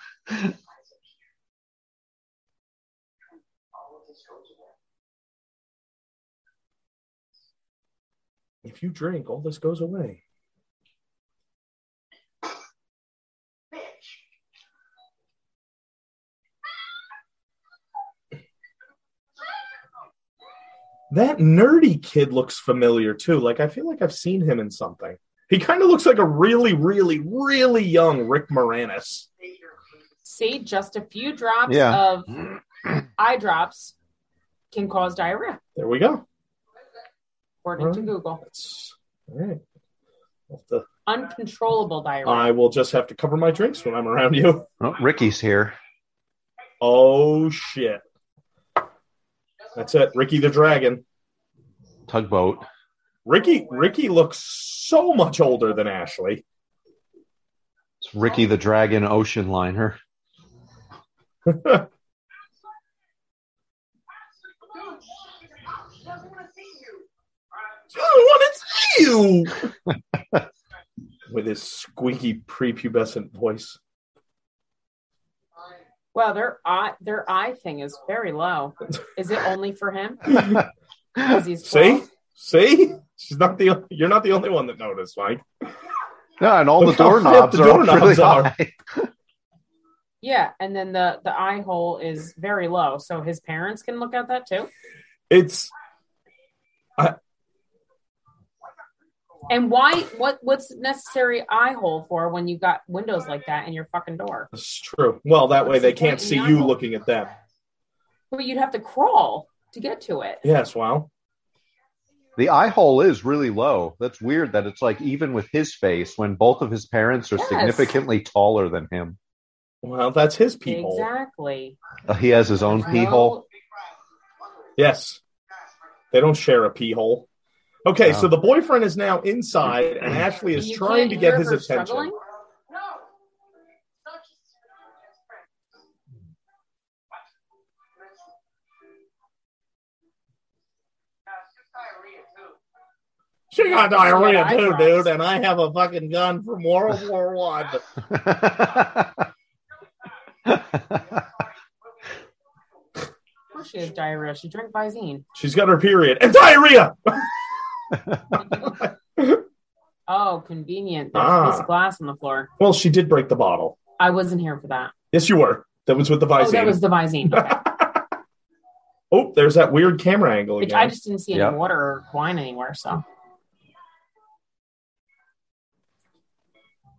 this goes away. If you drink, all this goes away. That nerdy kid looks familiar too. Like I feel like I've seen him in something. He kind of looks like a really, really, really young Rick Moranis. See, just a few drops Yeah. of eye drops can cause diarrhea, There we go. according to Google. That's all right. I'll to- Uncontrollable diarrhea. I will just have to cover my drinks when I'm around you. Oh, Ricky's here. Oh shit. That's it. Ricky the Dragon. Tugboat. Ricky Ricky looks so much older than Ashley. It's Ricky the Dragon Ocean Liner. Doesn't want to see you! I don't want to see you. With his squeaky prepubescent voice. Well, their eye their eye thing is very low. Is it only for him? See, see, she's not the. You're not the only one that noticed, Mike. Yeah, and all Look the how high up doorknobs the are doorknobs really are. high. Yeah, and then the the eye hole is very low, so his parents can look at that too. It's And why? What? What's necessary eye hole for when you got windows like that in your fucking door? it's true. Well, that way they can't see you looking at them. Well, you'd have to crawl to get to it. Yes, well, The eye hole is really low. That's weird that it's like even with his face when both of his parents are Yes. significantly taller than him. well, that's his people. Exactly. Uh, He has his own pee No- hole. Yes, they don't share a pee hole. Okay, Wow. so the boyfriend is now inside, and mm-hmm. Ashley is trying to get his attention. struggling? No. It's not just his friend. Yeah, it's just diarrhea too. She got diarrhea too, eyebrows. dude, and I have a fucking gun from World War One. Of course she has diarrhea. She drank Visine. She's got her period and diarrhea. Oh, convenient. There's Ah. a piece of glass on the floor. Well, she did break the bottle. I wasn't here for that. Yes, you were. That was with the Oh, Visine. that was the Visine. Okay. oh, there's that weird camera angle Which again. I just didn't see any Yep. water or wine anywhere. So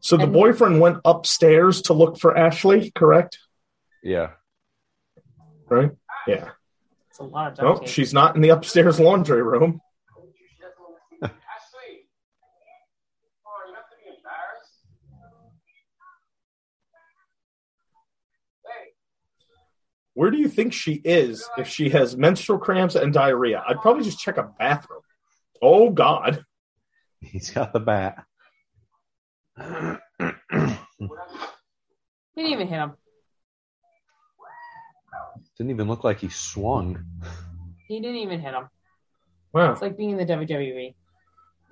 So the And- boyfriend went upstairs to look for Ashley, correct? yeah. Right? Yeah. it's a lot of duct Oh, tape. she's not in the upstairs laundry room. Ashley. Oh, you have to be embarrassed. Hey, Where do you think she is if she has menstrual cramps and diarrhea? I'd probably just check a bathroom. Oh God. He's got the bat. He didn't even hit him. Didn't even look like he swung. He didn't even hit him. Wow. It's like being in the. WWE.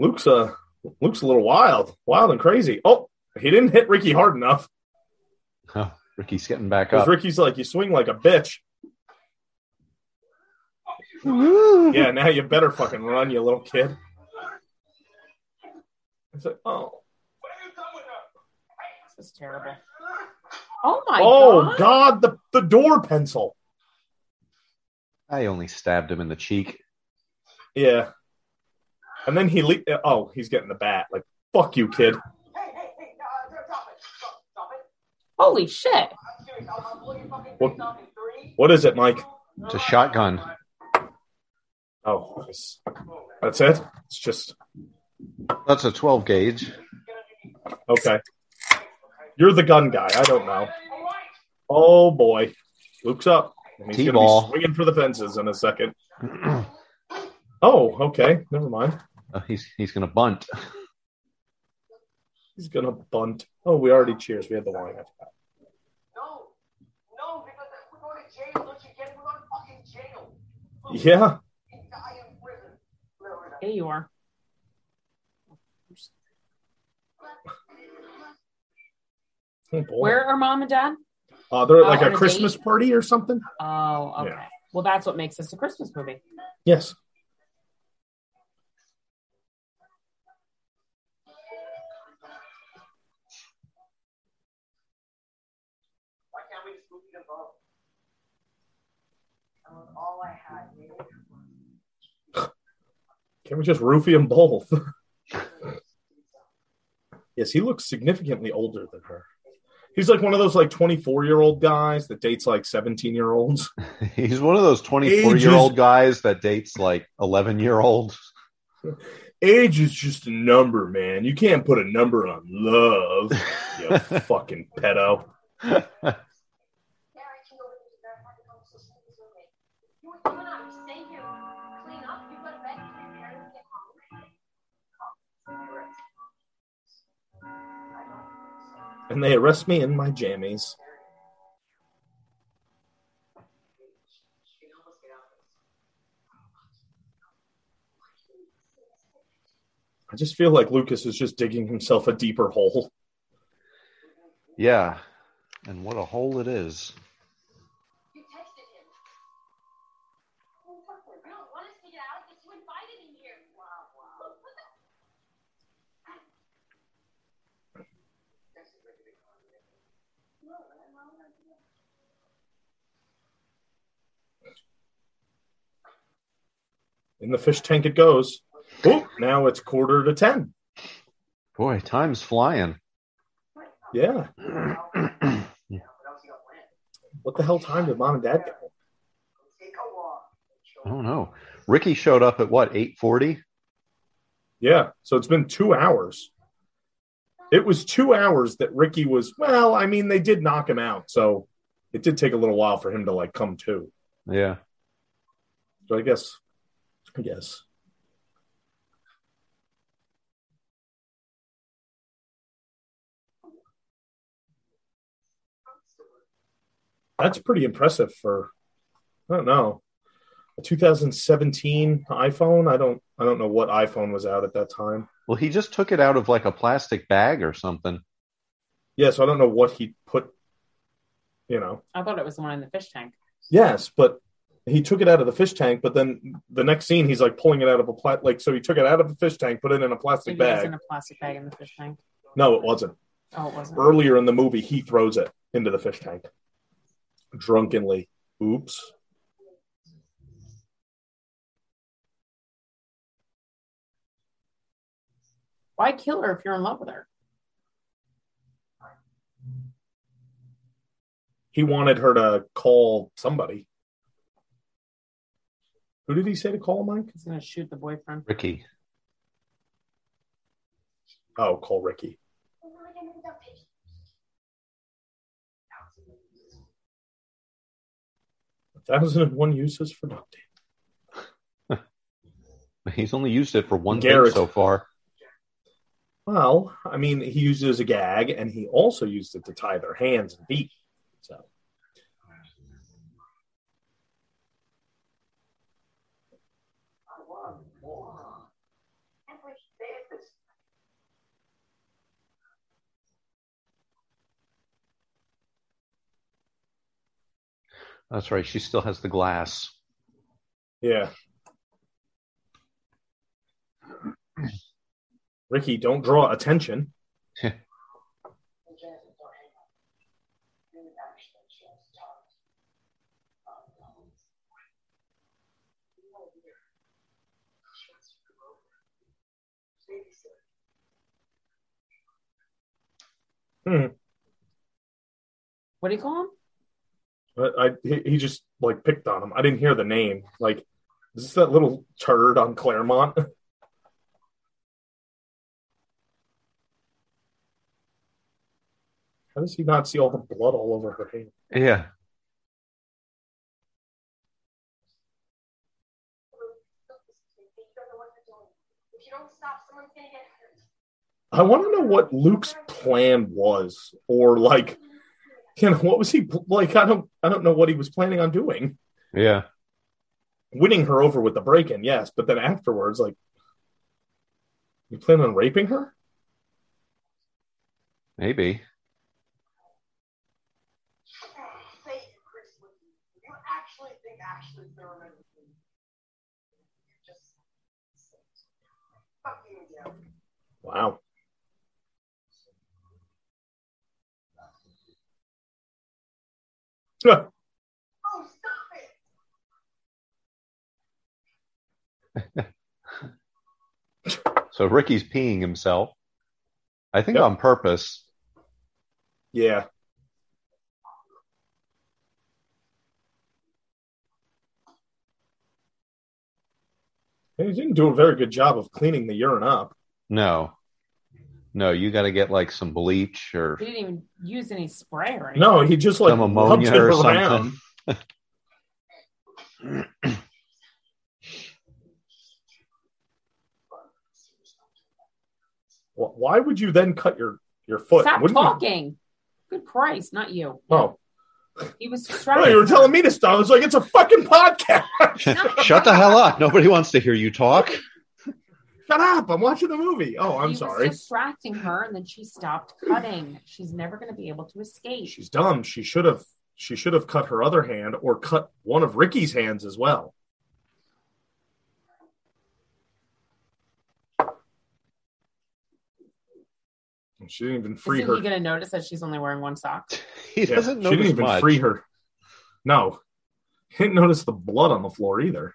Luke's uh Luke's a little wild. Wild and crazy. Oh, he didn't hit Ricky hard enough. Oh, Ricky's getting back up. Ricky's like, you swing like a bitch. Yeah, now you better fucking run, you little kid. It's like, oh. This is terrible. Oh my oh god. God, the, the door pencil. I only stabbed him in the cheek. Yeah. And then he le- oh, he's getting the bat. Like, fuck you, kid. hey, hey, hey, uh, stop it. Stop, stop it. Holy shit. I'm serious. I'll, I'll blow your fucking What- face off in three. What is it, Mike? It's a shotgun. Oh, it's- that's it. It's just That's a 12 gauge. okay. You're the gun guy. I don't know. Oh boy, Luke's up. And he's gonna be swinging for the fences in a second. Oh, okay. Never mind. Uh, he's he's gonna bunt. He's gonna bunt. Oh, we already cheers. We had the wine. I forgot. No. No, because we're going to jail. Don't you get it? We're going to fucking jail. Look, Yeah. you die in prison. No, we're not. There you are. Oh, boy. Where are mom and dad? Uh, they're at like Oh, a a Christmas date? party or something. Oh, okay. Yeah. Well, that's what makes this a Christmas movie. Yes. All I had. Can we just roofie them both? yes, he looks significantly older than her. He's like one of those like 24 year old guys that dates like 17 year olds. He's one of those 24 year old guys that dates like 11 year olds. Age is just a number, man. You can't put a number on love, you fucking pedo. And they arrest me in my jammies. I just feel like Lucas is just digging himself a deeper hole. Yeah. And what a hole it is. You texted him. You don't want us to get out? It's In the fish tank it goes. Oh, now it's quarter to ten. Boy, time's flying. Yeah. What the hell time did mom and dad get home? I don't know. Ricky showed up at what, 840? Yeah. So it's been two hours. It was two hours that Ricky was, well, I mean, they did knock him out. So it did take a little while for him to like come to. Yeah. So I guess, I guess. That's pretty impressive for, I don't know, a 2017 iPhone. I don't, I don't know what iPhone was out at that time. Well, he just took it out of like a plastic bag or something. Yeah, so I don't know what he put. You know, I thought it was the one in the fish tank. yes, but he took it out of the fish tank. But then the next scene, he's like pulling it out of a plat. Like, so he took it out of the fish tank, put it in a plastic Maybe it was bag. in a plastic bag in the fish tank. No, it wasn't. Oh, it wasn't. earlier in the movie, he throws it into the fish tank drunkenly. Oops. Why kill her if you're in love with her? He wanted her to call somebody. Who did he say to call, Mike? He's gonna shoot the boyfriend. Ricky. Oh, call Ricky. A thousand and one uses for duct tape. He's only used it for one Garrett. thing so far. Well, I mean, he used it as a gag, and he also used it to tie their hands and feet. So, I want more. Every day of this. That's right. She still has the glass. yeah. Ricky, don't draw attention. And Jasmine don't hang up. You would actually just talk. You know, we're- she wants to come over. Babysit. Hmm. What do you call him? But I he, just like picked on him. I didn't hear the name. Like, is this that little turd on Claremont? How does he not see all the blood all over her hand? Yeah. You don't know what you're doing. If you don't stop, someone's gonna get hurt. I want to know what Luke's plan was, or like, you know, what was he like? I don't, I don't know what he was planning on doing. Yeah. Winning her over with the break-in, yes, but then afterwards, like, you plan on raping her? Maybe. Say it, Chris. Licky. You actually think Ashley Thurman just fuck you again. Wow. Oh, stop it! So Ricky's peeing himself. I think Yep. on purpose. Yeah. He didn't do a very good job of cleaning the urine up. No. No, you got to get like some bleach or He didn't even use any spray or anything. No, he just like some rubbed ammonia it or around. something. Wh- Why would you then cut your your foot? Stop Wouldn't you- talking. Good Christ, not you. Oh, He was oh, distracted. you were telling me to stop. I was like, it's a fucking podcast. Shut the hell up. Nobody wants to hear you talk. Shut up. I'm watching the movie. Oh, I'm he sorry. was distracting her, and then she stopped cutting. She's never going to be able to escape. She's dumb. She should have she should have cut her other hand or cut one of Ricky's hands as well. She didn't even free Isn't her. he going to notice that she's only wearing one sock? He Yeah, doesn't she didn't even much. free her. No, he Didn't notice the blood on the floor either.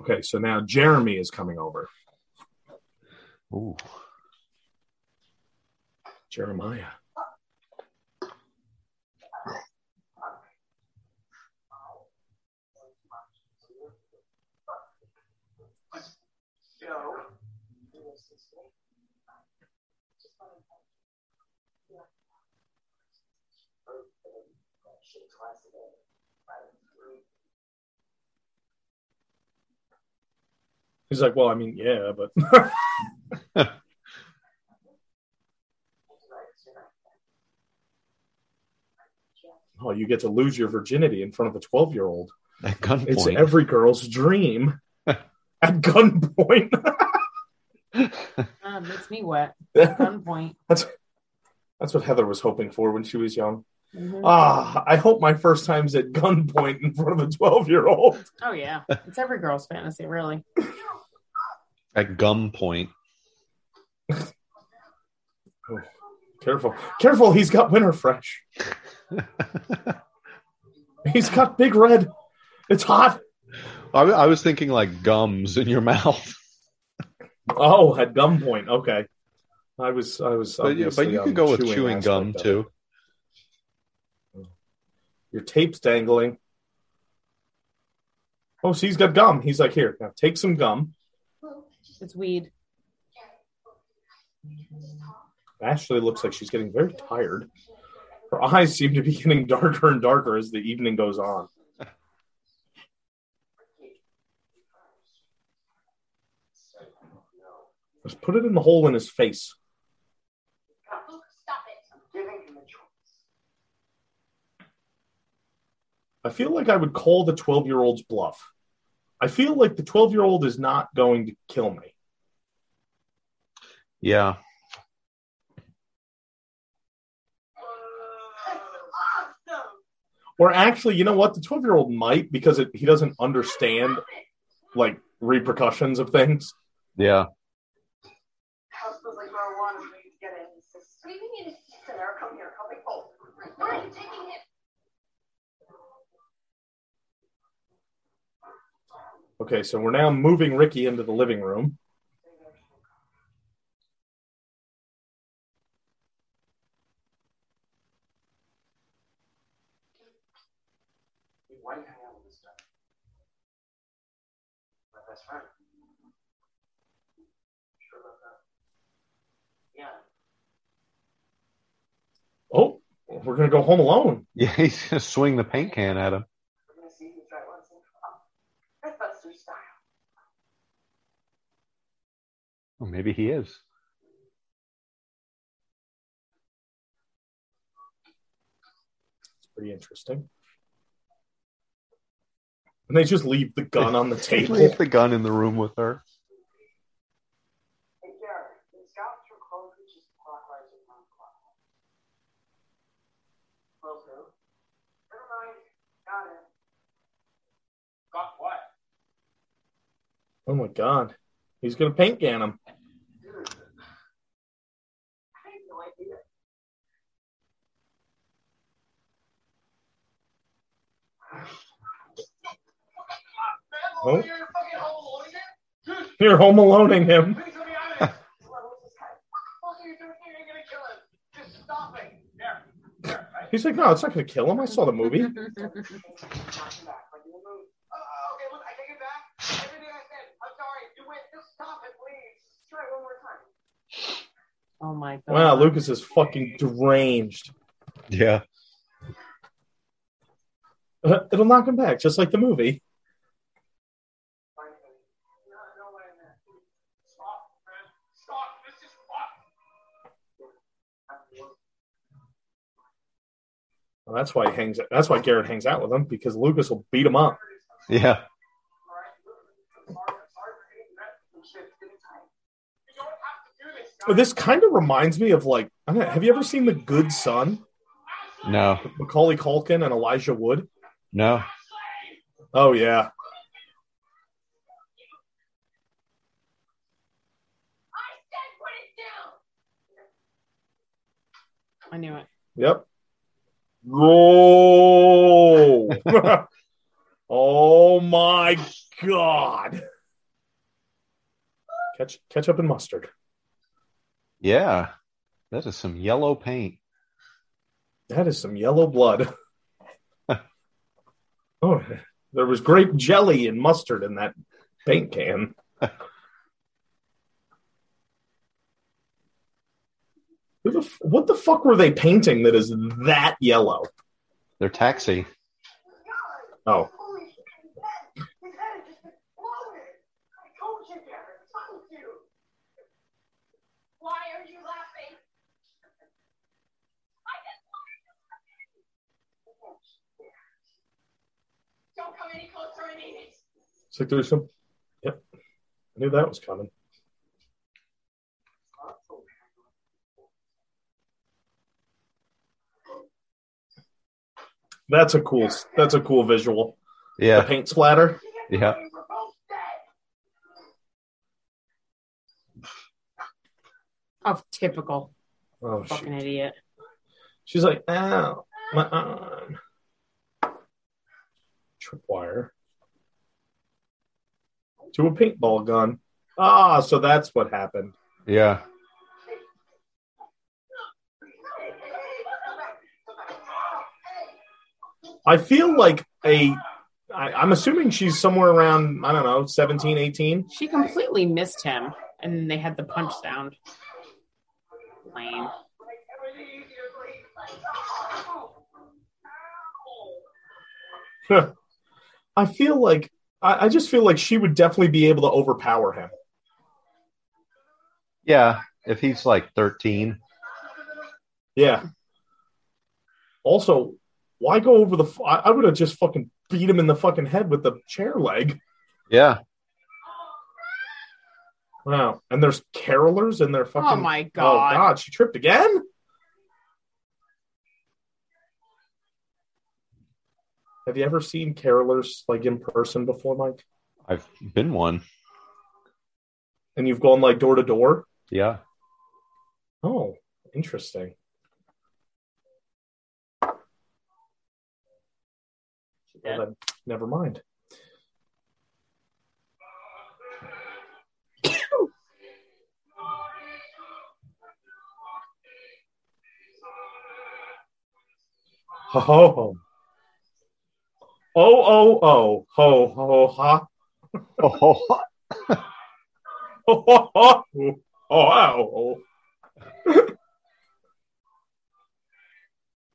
Okay, so now Jeremy is coming over. Ooh. Jeremiah. He's like, well, I mean, yeah, but oh, you get to lose your virginity in front of a 12 year old. At gunpoint. It's every girl's dream at gunpoint. Uh, makes me wet. At Gunpoint. That's that's what Heather was hoping for when she was young. Mhm. Ah, I hope my first time's at gunpoint in front of a 12 year old. Oh yeah, it's every girl's fantasy, really. At gunpoint. Careful, careful, he's got winter fresh. He's got big red. It's hot. I, I was thinking like gums in your mouth. Oh, at gunpoint. Okay. I was, I was, But, yeah, but you could um, go with chewing gum too. Oh. Your tape's dangling. Oh, so he's got gum. He's like, here, now take some gum. It's weed. Ashley looks like she's getting very tired. Her eyes seem to be getting darker and darker as the evening goes on. Just put it in the hole in his face. I feel like I would call the 12 year old's bluff. I feel like the 12 year old is not going to kill me. Yeah. Or actually, you know what? The 12 year old might because it, he doesn't understand like repercussions of things. Yeah. House smells like marijuana. We need to get in. What do you mean? Sarah, come here. Come here. Oh. Why are you taking it? Okay, so we're now moving Ricky into the living room. Why do you hang out with this guy? My best friend. Sure? Yeah. Oh, we're going to go home alone. Yeah, he's gonna swing the paint can at him. We're gonna see who's right once and oh, Mythbuster style. Well, maybe he is. It's pretty interesting. And they just leave the gun on the table. Leave the gun in the room with her. Hey, Garrett, the scouts from Clovis just clockwise and non-clockwise. Close who? Never mind. Got it. Got what? Oh my god. He's going to paint can him. Dude. I have no idea. Oh. You're home alone again? Dude, You're home aloneing him. please let me out of this. What was this guy? What the fuck are you doing here? You're gonna kill him. Just stop it. There. There, right? He's like, no, it's not going to kill him. I saw the movie. Knock him back, like in the movie. Oh, okay, look, I take it back. Everything I said. I'm sorry. You win. Just stop it, please. Just try it one more time. Oh my god. Wow, Lucas is fucking deranged. Yeah. Uh, It'll knock him back, just like the movie. Fine, buddy. No, no way, man. Stop, man. Stop. This is fuck. Well, that's why he hangs. That's why Garrett hangs out with him because Lucas will beat him up. Yeah. This kind of reminds me of like, I don't know, have you ever seen The Good Son? No, Macaulay Culkin and Elijah Wood. no. Oh yeah. I said put it down. I knew it. Yep. Roll. oh my god. Catch ketchup and mustard. Yeah, that is some yellow paint. That is some yellow blood. oh, there was grape jelly and mustard in that paint can. Who the f- what the fuck were they painting that is that yellow? Their taxi. Oh, Holy shit, his head, his head has just exploded. I told you, Garrett. I told you. Why are you laughing? I just wanted to laugh. Don't come any closer. I mean it. Sick through some. Yep, I knew that was coming. That's a cool. That's a cool visual. The Yeah, paint splatter. yeah. We're both dead. Oh, typical Oh shit. fucking idiot. She's like, ow, my arm. Tripwire. To a paintball gun. Ah, so that's what happened. Yeah. I feel like a. I, I'm assuming she's somewhere around, I don't know, 17, 18. She completely missed him, and they had the punch sound. Lame. I feel like. I, I just feel like she would definitely be able to overpower him. Yeah. If he's like 13. Yeah. Also, why go over the? f- I, I would have just fucking beat him in the fucking head with the chair leg. Yeah. Wow. And there's carolers in their oh fucking. Oh my god! Oh god. god, she tripped again. Have you ever seen carolers like in person before, Mike? I've been one. And you've gone like door to door? Yeah. Oh, interesting. Well, then, never mind. Ho ho ho. Oh oh oh ho ho ha. Oh, Ho ho ho. Oh ow.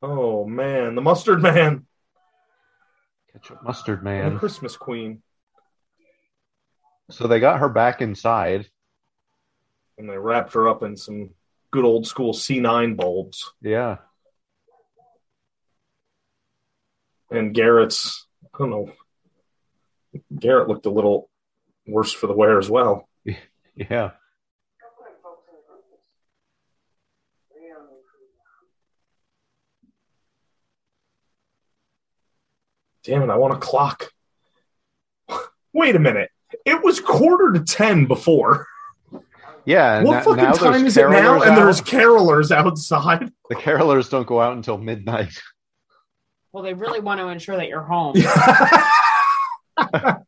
Oh man, the mustard man ketchup mustard and the man. Christmas queen. So they got her back inside. And they wrapped her up in some good old school C9 bulbs. Yeah. And Garrett's, I don't know, Garrett looked a little worse for the wear as well. Yeah. Damn it, I want a clock. Wait a minute. It was quarter to 10 before. Yeah. what na- fucking time is it now? carolers And there's carolers outside. the carolers don't go out until midnight. Well, they really want to ensure that you're home.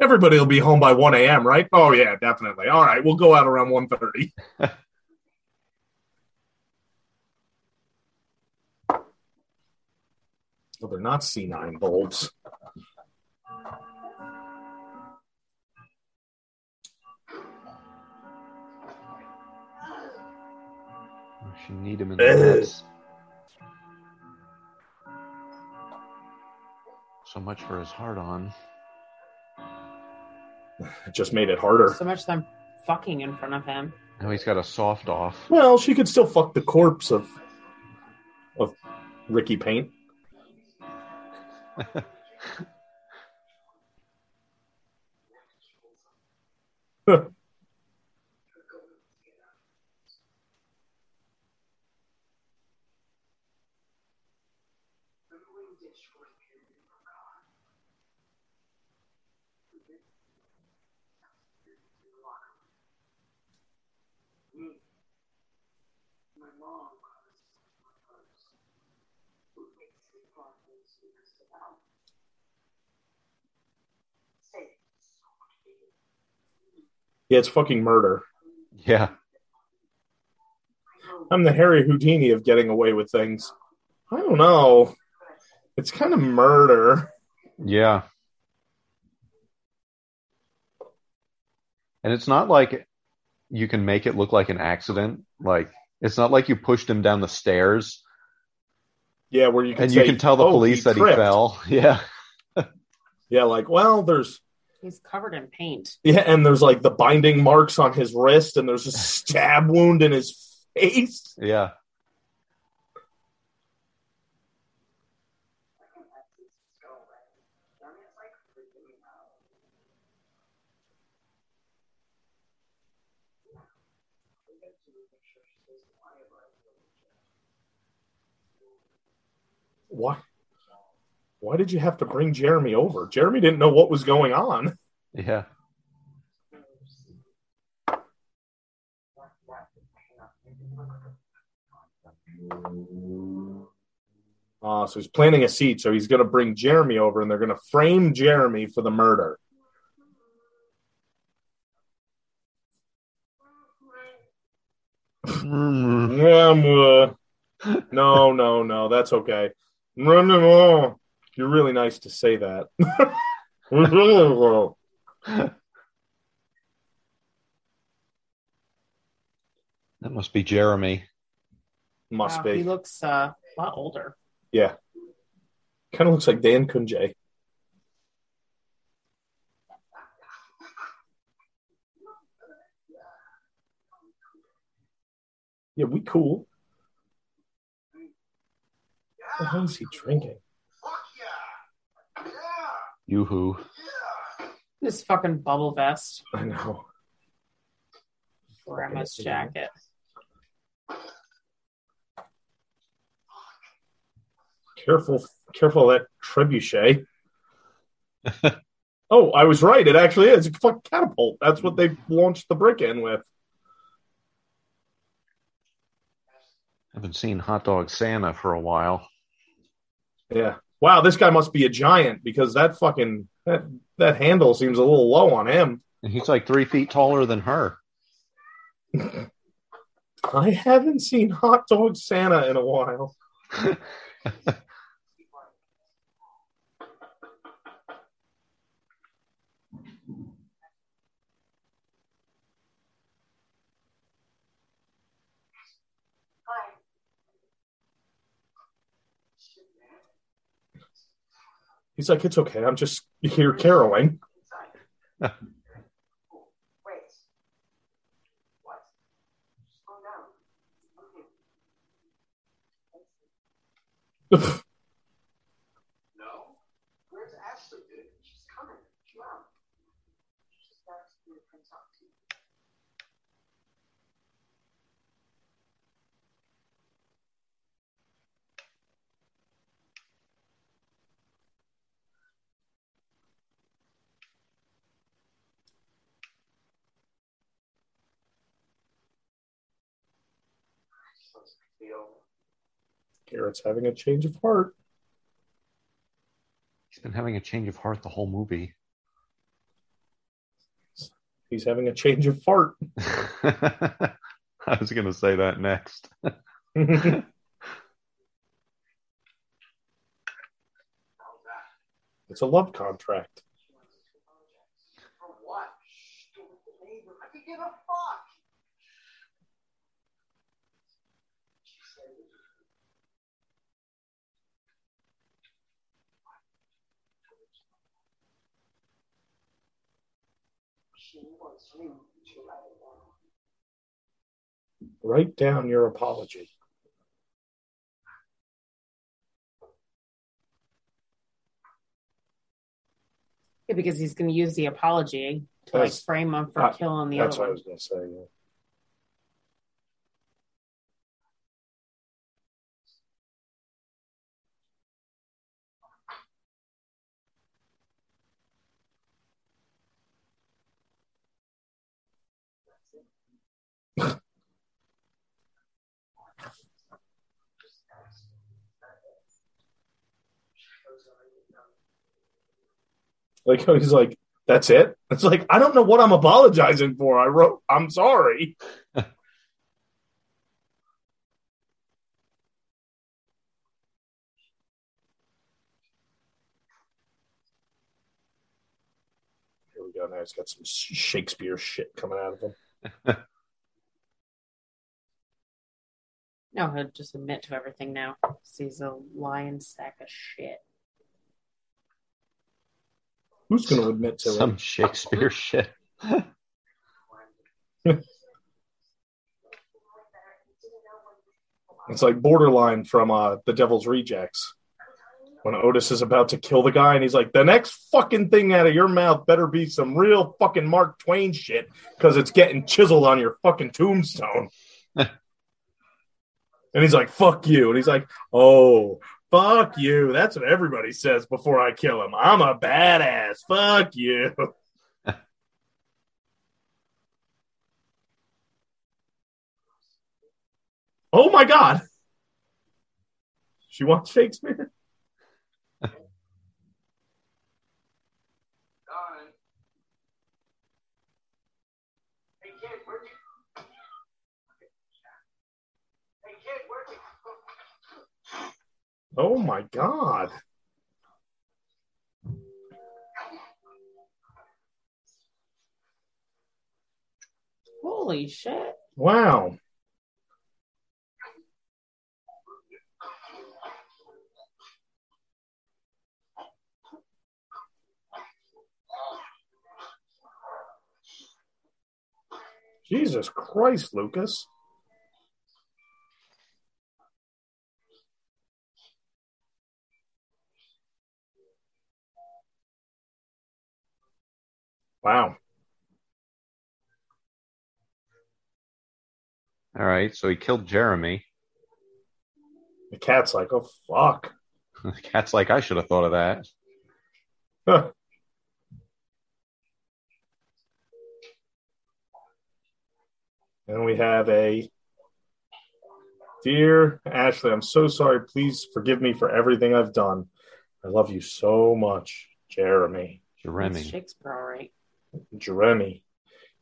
Everybody will be home by 1 a.m., right? Oh, yeah, definitely. All right, we'll go out around 1.30. well, they're not C9 bulbs. She need him in the Ugh. So much for his heart on. It just made it harder. So much them fucking in front of him. Now he's got a soft off. Well, she could still fuck the corpse of of Ricky Paint. dish for a period of God. Me. My mom was who makes me promise this about. Say so Yeah, it's fucking murder. Yeah. I'm the Harry Houdini of getting away with things. I don't know. It's kind of murder. Yeah. And it's not like you can make it look like an accident. Like it's not like you pushed him down the stairs Yeah, where you can and say, you can tell the "Oh, police he that he fell. Yeah. Yeah, like well, there's He's covered in paint. yeah, and there's like the binding marks on his wrist, and there's a stab wound in his face. Yeah. Why? Why did you have to bring Jeremy over? Jeremy didn't know what was going on. Yeah. Uh, so he's planting a seed. So he's going to bring Jeremy over, and they're going to frame Jeremy for the murder. Mm. Yeah, I'm, uh, no, no, no, that's okay. You're really nice to say that. That must be Jeremy. Must Wow, be. He looks uh, a lot older. Yeah. Kind of looks like Dan Kunje. Yeah, we cool. What the hell is he drinking? Fuck yeah! Yeah! Yoo-hoo. Yeah! This fucking bubble vest, I know. grandma's jacket. Careful, careful of that trebuchet. oh, I was right. It actually is. It's a fucking catapult. That's what they launched the brick in with. I Haven't seen Hot Dog Santa for a while. Yeah. Wow, this guy must be a giant because that fucking that that handle seems a little low on him. And he's like three feet taller than her. I haven't seen Hot Dog Santa in a while. He's like, it's okay. I'm just here caroling. No. Where's Ashley, dude? She's coming. Come out. She's got to too. Supposed to Garrett's having a change of heart. He's been having a change of heart the whole movie. He's having a change of fart. I was going to say that next. It's a love contract. For what? Stupid neighbor. I could give a fuck. She said it. She wants you to write down. Your apology. Yeah, because he's going to use the apology to like frame him for killing the That's other what I one. was going to say. yeah. Like he's like, that's it. It's like I don't know what I'm apologizing for. I wrote, I'm sorry. Here we go. Now he's got some Shakespeare shit coming out of him. No, he'll just admit to everything now. He's a lying sack of shit. Who's going to admit to Some it? Shakespeare shit. It's like borderline from uh, The Devil's Rejects. When Otis is about to kill the guy, and he's like, "The next fucking thing out of your mouth better be some real fucking Mark Twain shit, because it's getting chiseled on your fucking tombstone." and he's like, "Fuck you," and he's like, "Oh, fuck you." That's what everybody says before I kill him. I'm a badass. Fuck you. oh my god. She wants Shakespeare. Darn. Hey kid, where'd you? Hey kid, where'd you? Oh my god. Holy shit. Wow. Jesus Christ, Lucas. Wow. All right, so he killed Jeremy. The cat's like, oh, fuck. The cat's like, I should have thought of that. Huh. And we have a Dear Ashley, I'm so sorry. Please forgive me for everything I've done. I love you so much, Jeremy. That's Jeremy. Shakespeare, all right. Jeremy.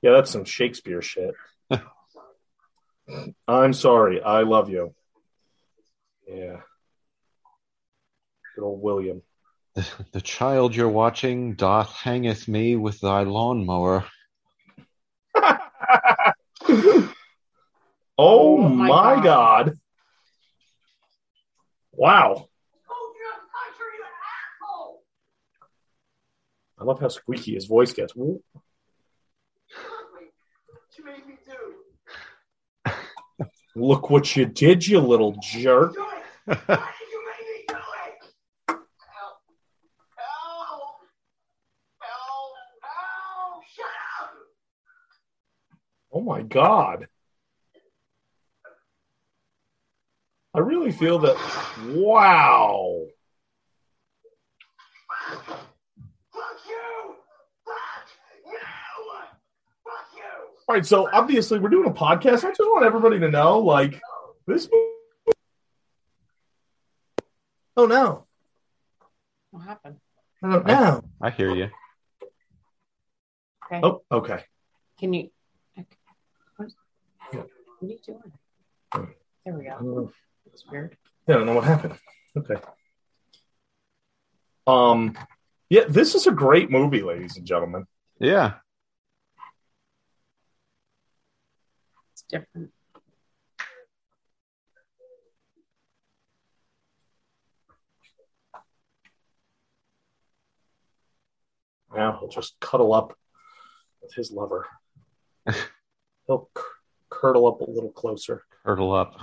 Yeah, that's some Shakespeare shit. I'm sorry. I love you. Yeah. Good old William. The, the child you're watching doth hangeth me with thy lawnmower. oh, Oh my, god. God. Wow. Oh, you're a country, you asshole! I love how squeaky his voice gets. What you me do? Look what you did, you little jerk. Oh my god. I really feel that. Wow. Fuck you! Fuck you! Fuck you! All right, so obviously we're doing a podcast. I just want everybody to know, like, this. movie- Oh no! What happened? I don't know. I hear you. Okay. Oh, okay. Can you? okay. What, what are you doing? There we go. It's weird. Yeah, I don't know what happened. Okay. Um, yeah, this is a great movie, ladies and gentlemen. Yeah. Different. Now he'll just cuddle up with his lover. he'll c- curdle up a little closer. Hurdle up.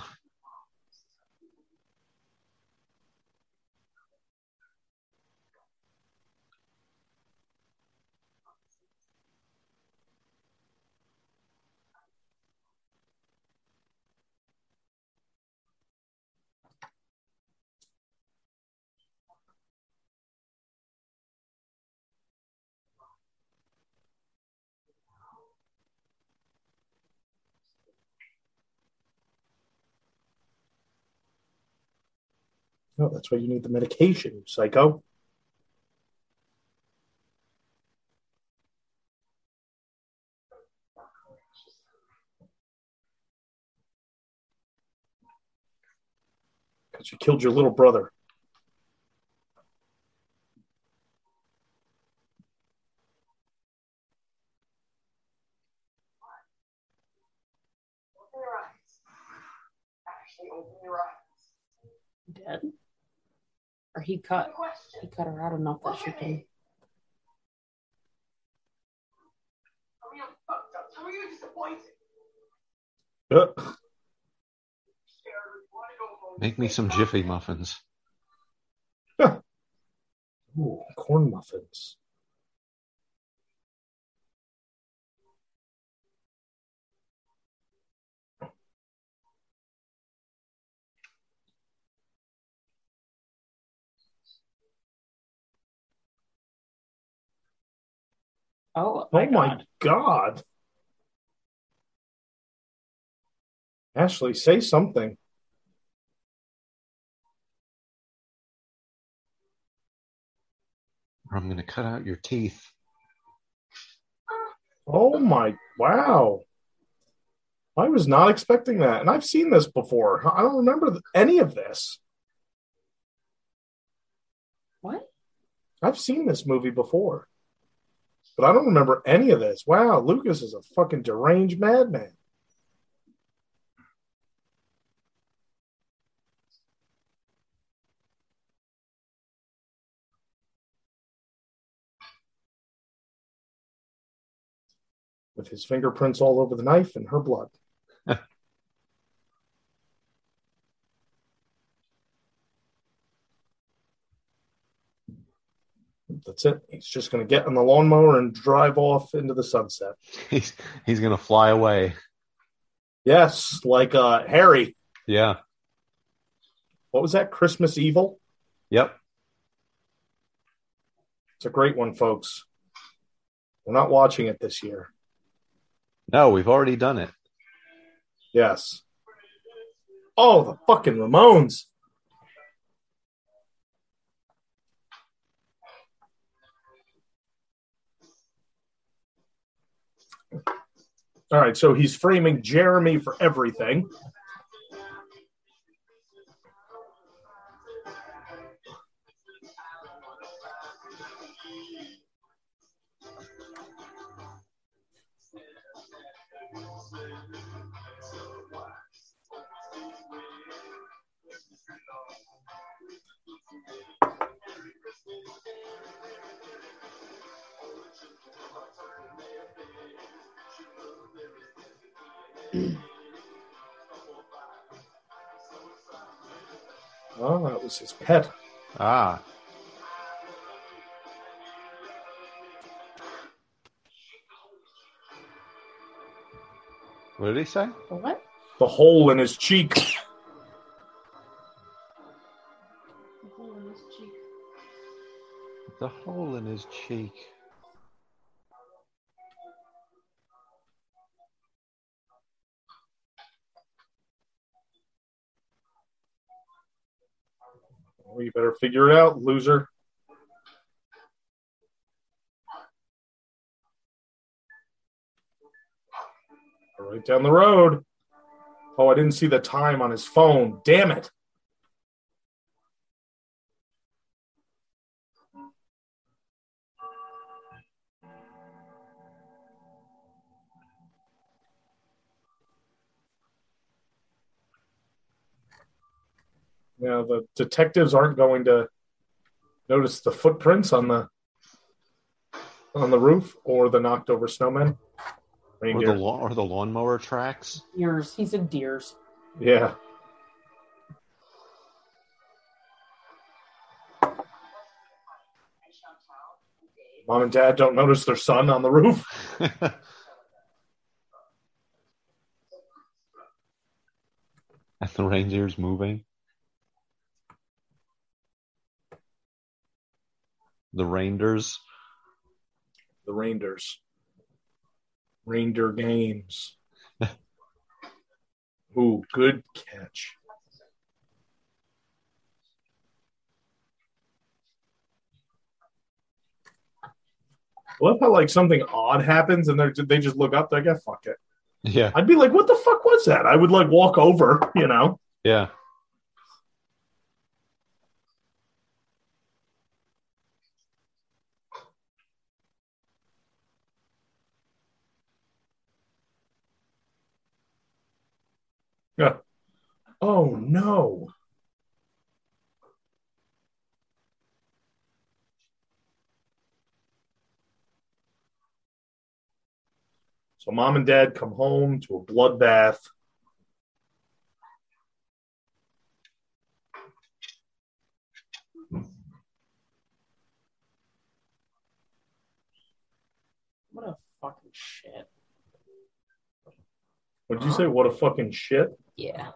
No, that's why you need the medication, you psycho. Because you killed your little brother. Open your eyes. Actually, open your eyes. Dead? Or he cut Good question. he cut her out enough that she can Tell me I'm fucked up. Tell me you're disappointed. Scared. Want to go home. Make me some Jiffy muffins. ooh, corn muffins. Oh, Oh my my god. god. Ashley, say something. Or I'm going to cut out your teeth. Oh my wow. I was not expecting that. And I've seen this before. I don't remember any of this. What? I've seen this movie before. But I don't remember any of this. Wow, Lucas is a fucking deranged madman. With his fingerprints all over the knife and her blood. That's it. He's just going to get on the lawnmower and drive off into the sunset. He's he's going to fly away. Yes, like uh, Harry. Yeah. What was that? Christmas Evil? Yep. It's a great one, folks. We're not watching it this year. No, we've already done it. Yes. Oh, the fucking Ramones. All right, so he's framing Jeremy for everything. Oh, that was his pet. Ah. What did he say? What? The hole in his cheeks. The hole in his cheek. The hole in his cheek. Well, you better figure it out, loser. Right down the road. Oh, I didn't see the time on his phone. Damn it. Now the detectives aren't going to notice the footprints on the on the roof or the knocked over snowman. Or the lawn or the lawnmower tracks. Deers. He said deers. Yeah. Mom and dad don't notice their son on the roof. and the reindeer's moving. The Reindeers, The Reindeers, Reindeer Games. Ooh, good catch. I love how like something odd happens and they they just look up. They're like, yeah, fuck it. Yeah, I'd be like, what the fuck was that? I would like walk over, you know. Yeah. Yeah. Oh no. So mom and dad come home to a bloodbath. What a fucking shit. What'd you say? What a fucking shit. Yeah.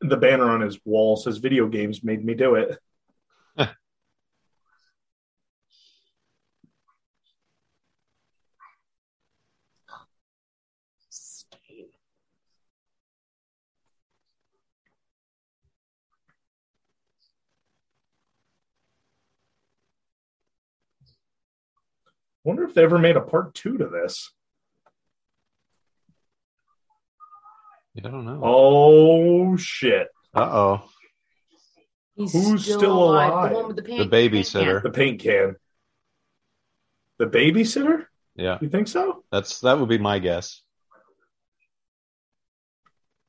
The banner on his wall says video games made me do it. Wonder if they ever made a part two to this. I don't know. Oh shit. Uh oh. He's Who's still, still alive. alive? The one with the, The babysitter. The paint can. The babysitter? Yeah, You think so? that's that would be my guess.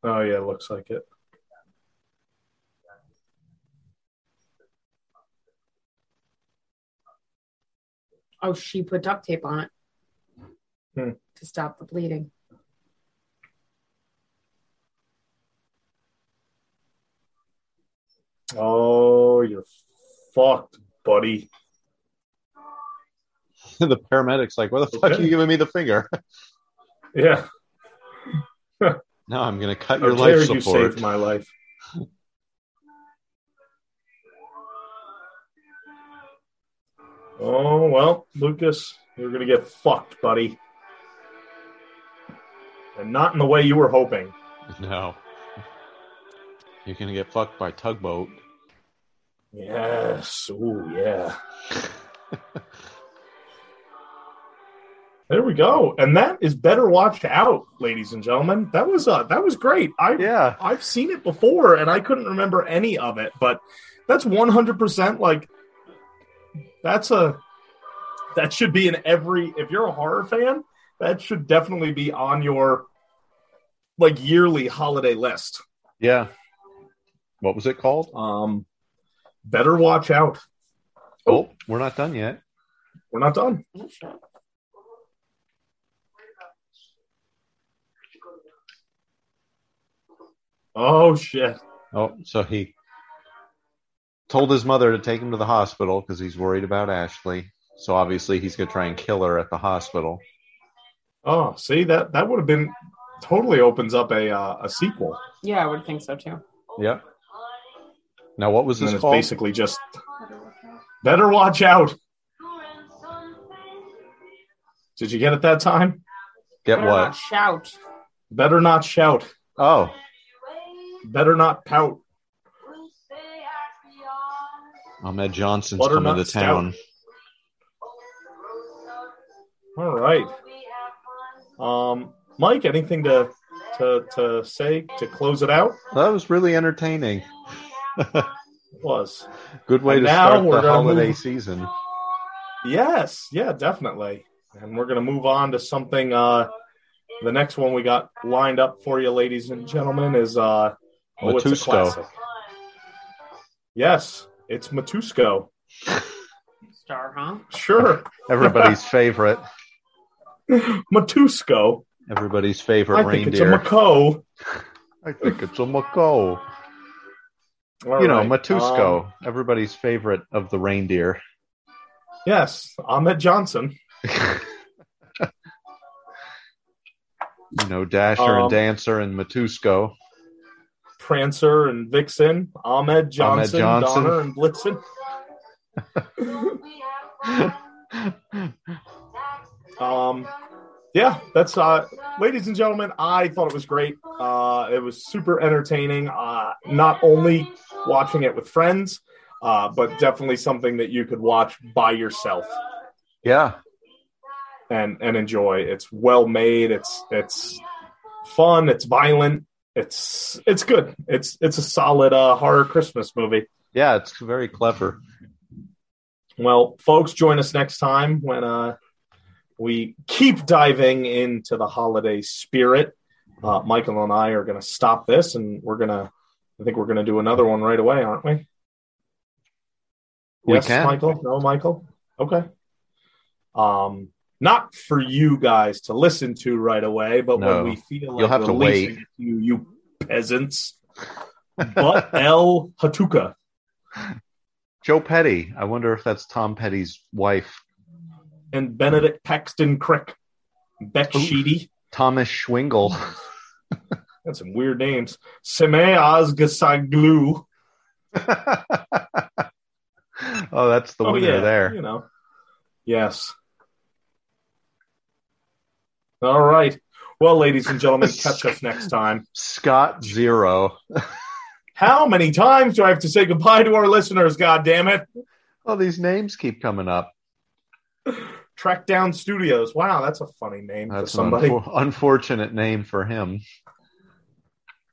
Oh yeah, looks like it. Oh, she put duct tape on it Hmm. to stop the bleeding. Oh, you're fucked, buddy. the paramedics like, "Where the fuck are you giving me the finger?" Yeah. now I'm gonna cut How your life you saved my life. Oh well, Lucas, you're gonna get fucked, buddy. And not in the way you were hoping. No, you're gonna get fucked by tugboat. Yes. Oh yeah. There we go. And that is better watched out, ladies and gentlemen. That was uh that was great. I Yeah, I've seen it before and I couldn't remember any of it, but that's 100% like that's a that should be in every if you're a horror fan, that should definitely be on your like yearly holiday list. yeah. What was it called? Um better watch out. Oh, we're not done yet. We're not done. Oh, shit. Oh. Oh, so he told his mother to take him to the hospital because he's worried about Ashley. So obviously he's gonna try and kill her at the hospital. Oh, see that that would have been totally opens up a uh, a sequel. Yeah, I would think so too. Yep. Now what was And this then it's called? basically just better watch out. Did you get it that time? Get Better not what? shout. Better not shout. Oh, Better not pout. Ahmed Johnson's Butternut coming to town. All right. Um, Mike, anything to to to say to close it out? That was really entertaining. Was Good way And to now start we're the holiday move- season. yes, yeah, definitely. And we're gonna move on to something. Uh, the next one we got lined up for you, ladies and gentlemen, is uh, oh, it's a classic. Yes, it's Matusko. Star, huh? Sure, Everybody's favorite. Matusko. Everybody's favorite I think it's a reindeer. Mako. I think it's a Mako. All you know, right. Matusko. Um, everybody's favorite of the reindeer. yes, Ahmed Johnson. You know, Dasher Um, and Dancer and Matusko. Prancer and Vixen, Ahmed Johnson, Johnson. Donner and Blitzen. Um, yeah, that's uh, ladies and gentlemen. I thought it was great. Uh, it was super entertaining. Uh, not only watching it with friends, uh, but definitely something that you could watch by yourself Yeah. and and enjoy. It's well made. It's it's fun. It's violent. It's it's good. It's it's a solid uh, horror Christmas movie. Yeah, it's very clever. Well, folks, join us next time when uh, we keep diving into the holiday spirit. Uh, Michael and I are going to stop this, and we're going to. I think we're going to do another one right away, aren't we? We yes, can. Michael. No, Michael. Okay. Um, not for you guys to listen to right away, but No. when we feel like You'll have to wait. you, you peasants. But El Hatuka. Joe Petty. I wonder if that's Tom Petty's wife. And Benedict Paxton Crick, Beck Ooh. Sheedy. Thomas Schwingle. That's some weird names. Seme Azgasaglu. oh, that's the Oh, winner yeah, there. You know. Yes. All right. Well, ladies and gentlemen, catch us next time. Scott Zero. How many times do I have to say goodbye to our listeners? God damn it! Oh, these names keep coming up. Track Down Studios. Wow, that's a funny name That's for an somebody. unfor- unfortunate name for him.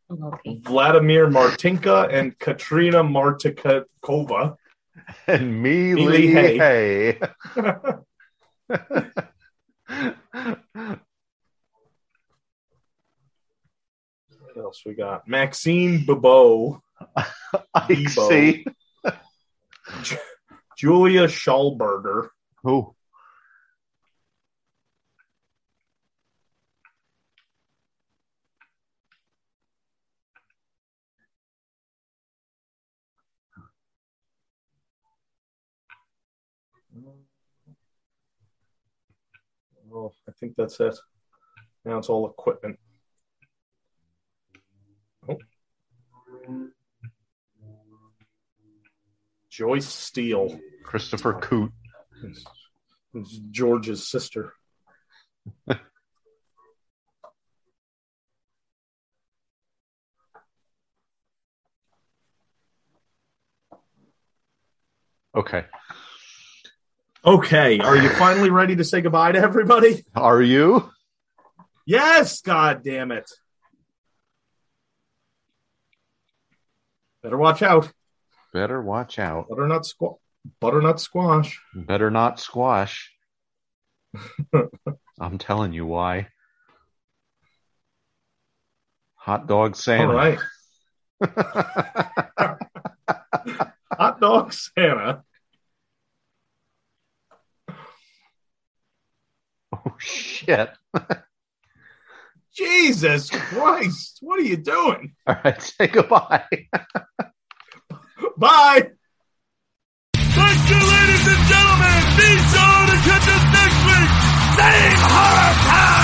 Loki. Vladimir Martinka and Katrina Martikova. And me, Me, Lee Lee Hay. Hay. What else we got? Maxine Bobo, I see. Julia Schallberger, Who? Oh, I think that's it. Now it's all equipment. Oh. Joyce Steele. Christopher Coote. It's, it's George's sister. Okay. Okay, are you finally ready to say goodbye to everybody? Are you? Yes, god damn it. Better watch out. Better watch out. Butternut squash. Butternut squash. Better not squash. I'm telling you why. Hot dog Santa. All right. Hot dog Santa. Oh shit. Jesus Christ. What are you doing? All right, say goodbye. Bye. Thank you, ladies and gentlemen. Be sure to catch us next week. Same horror time.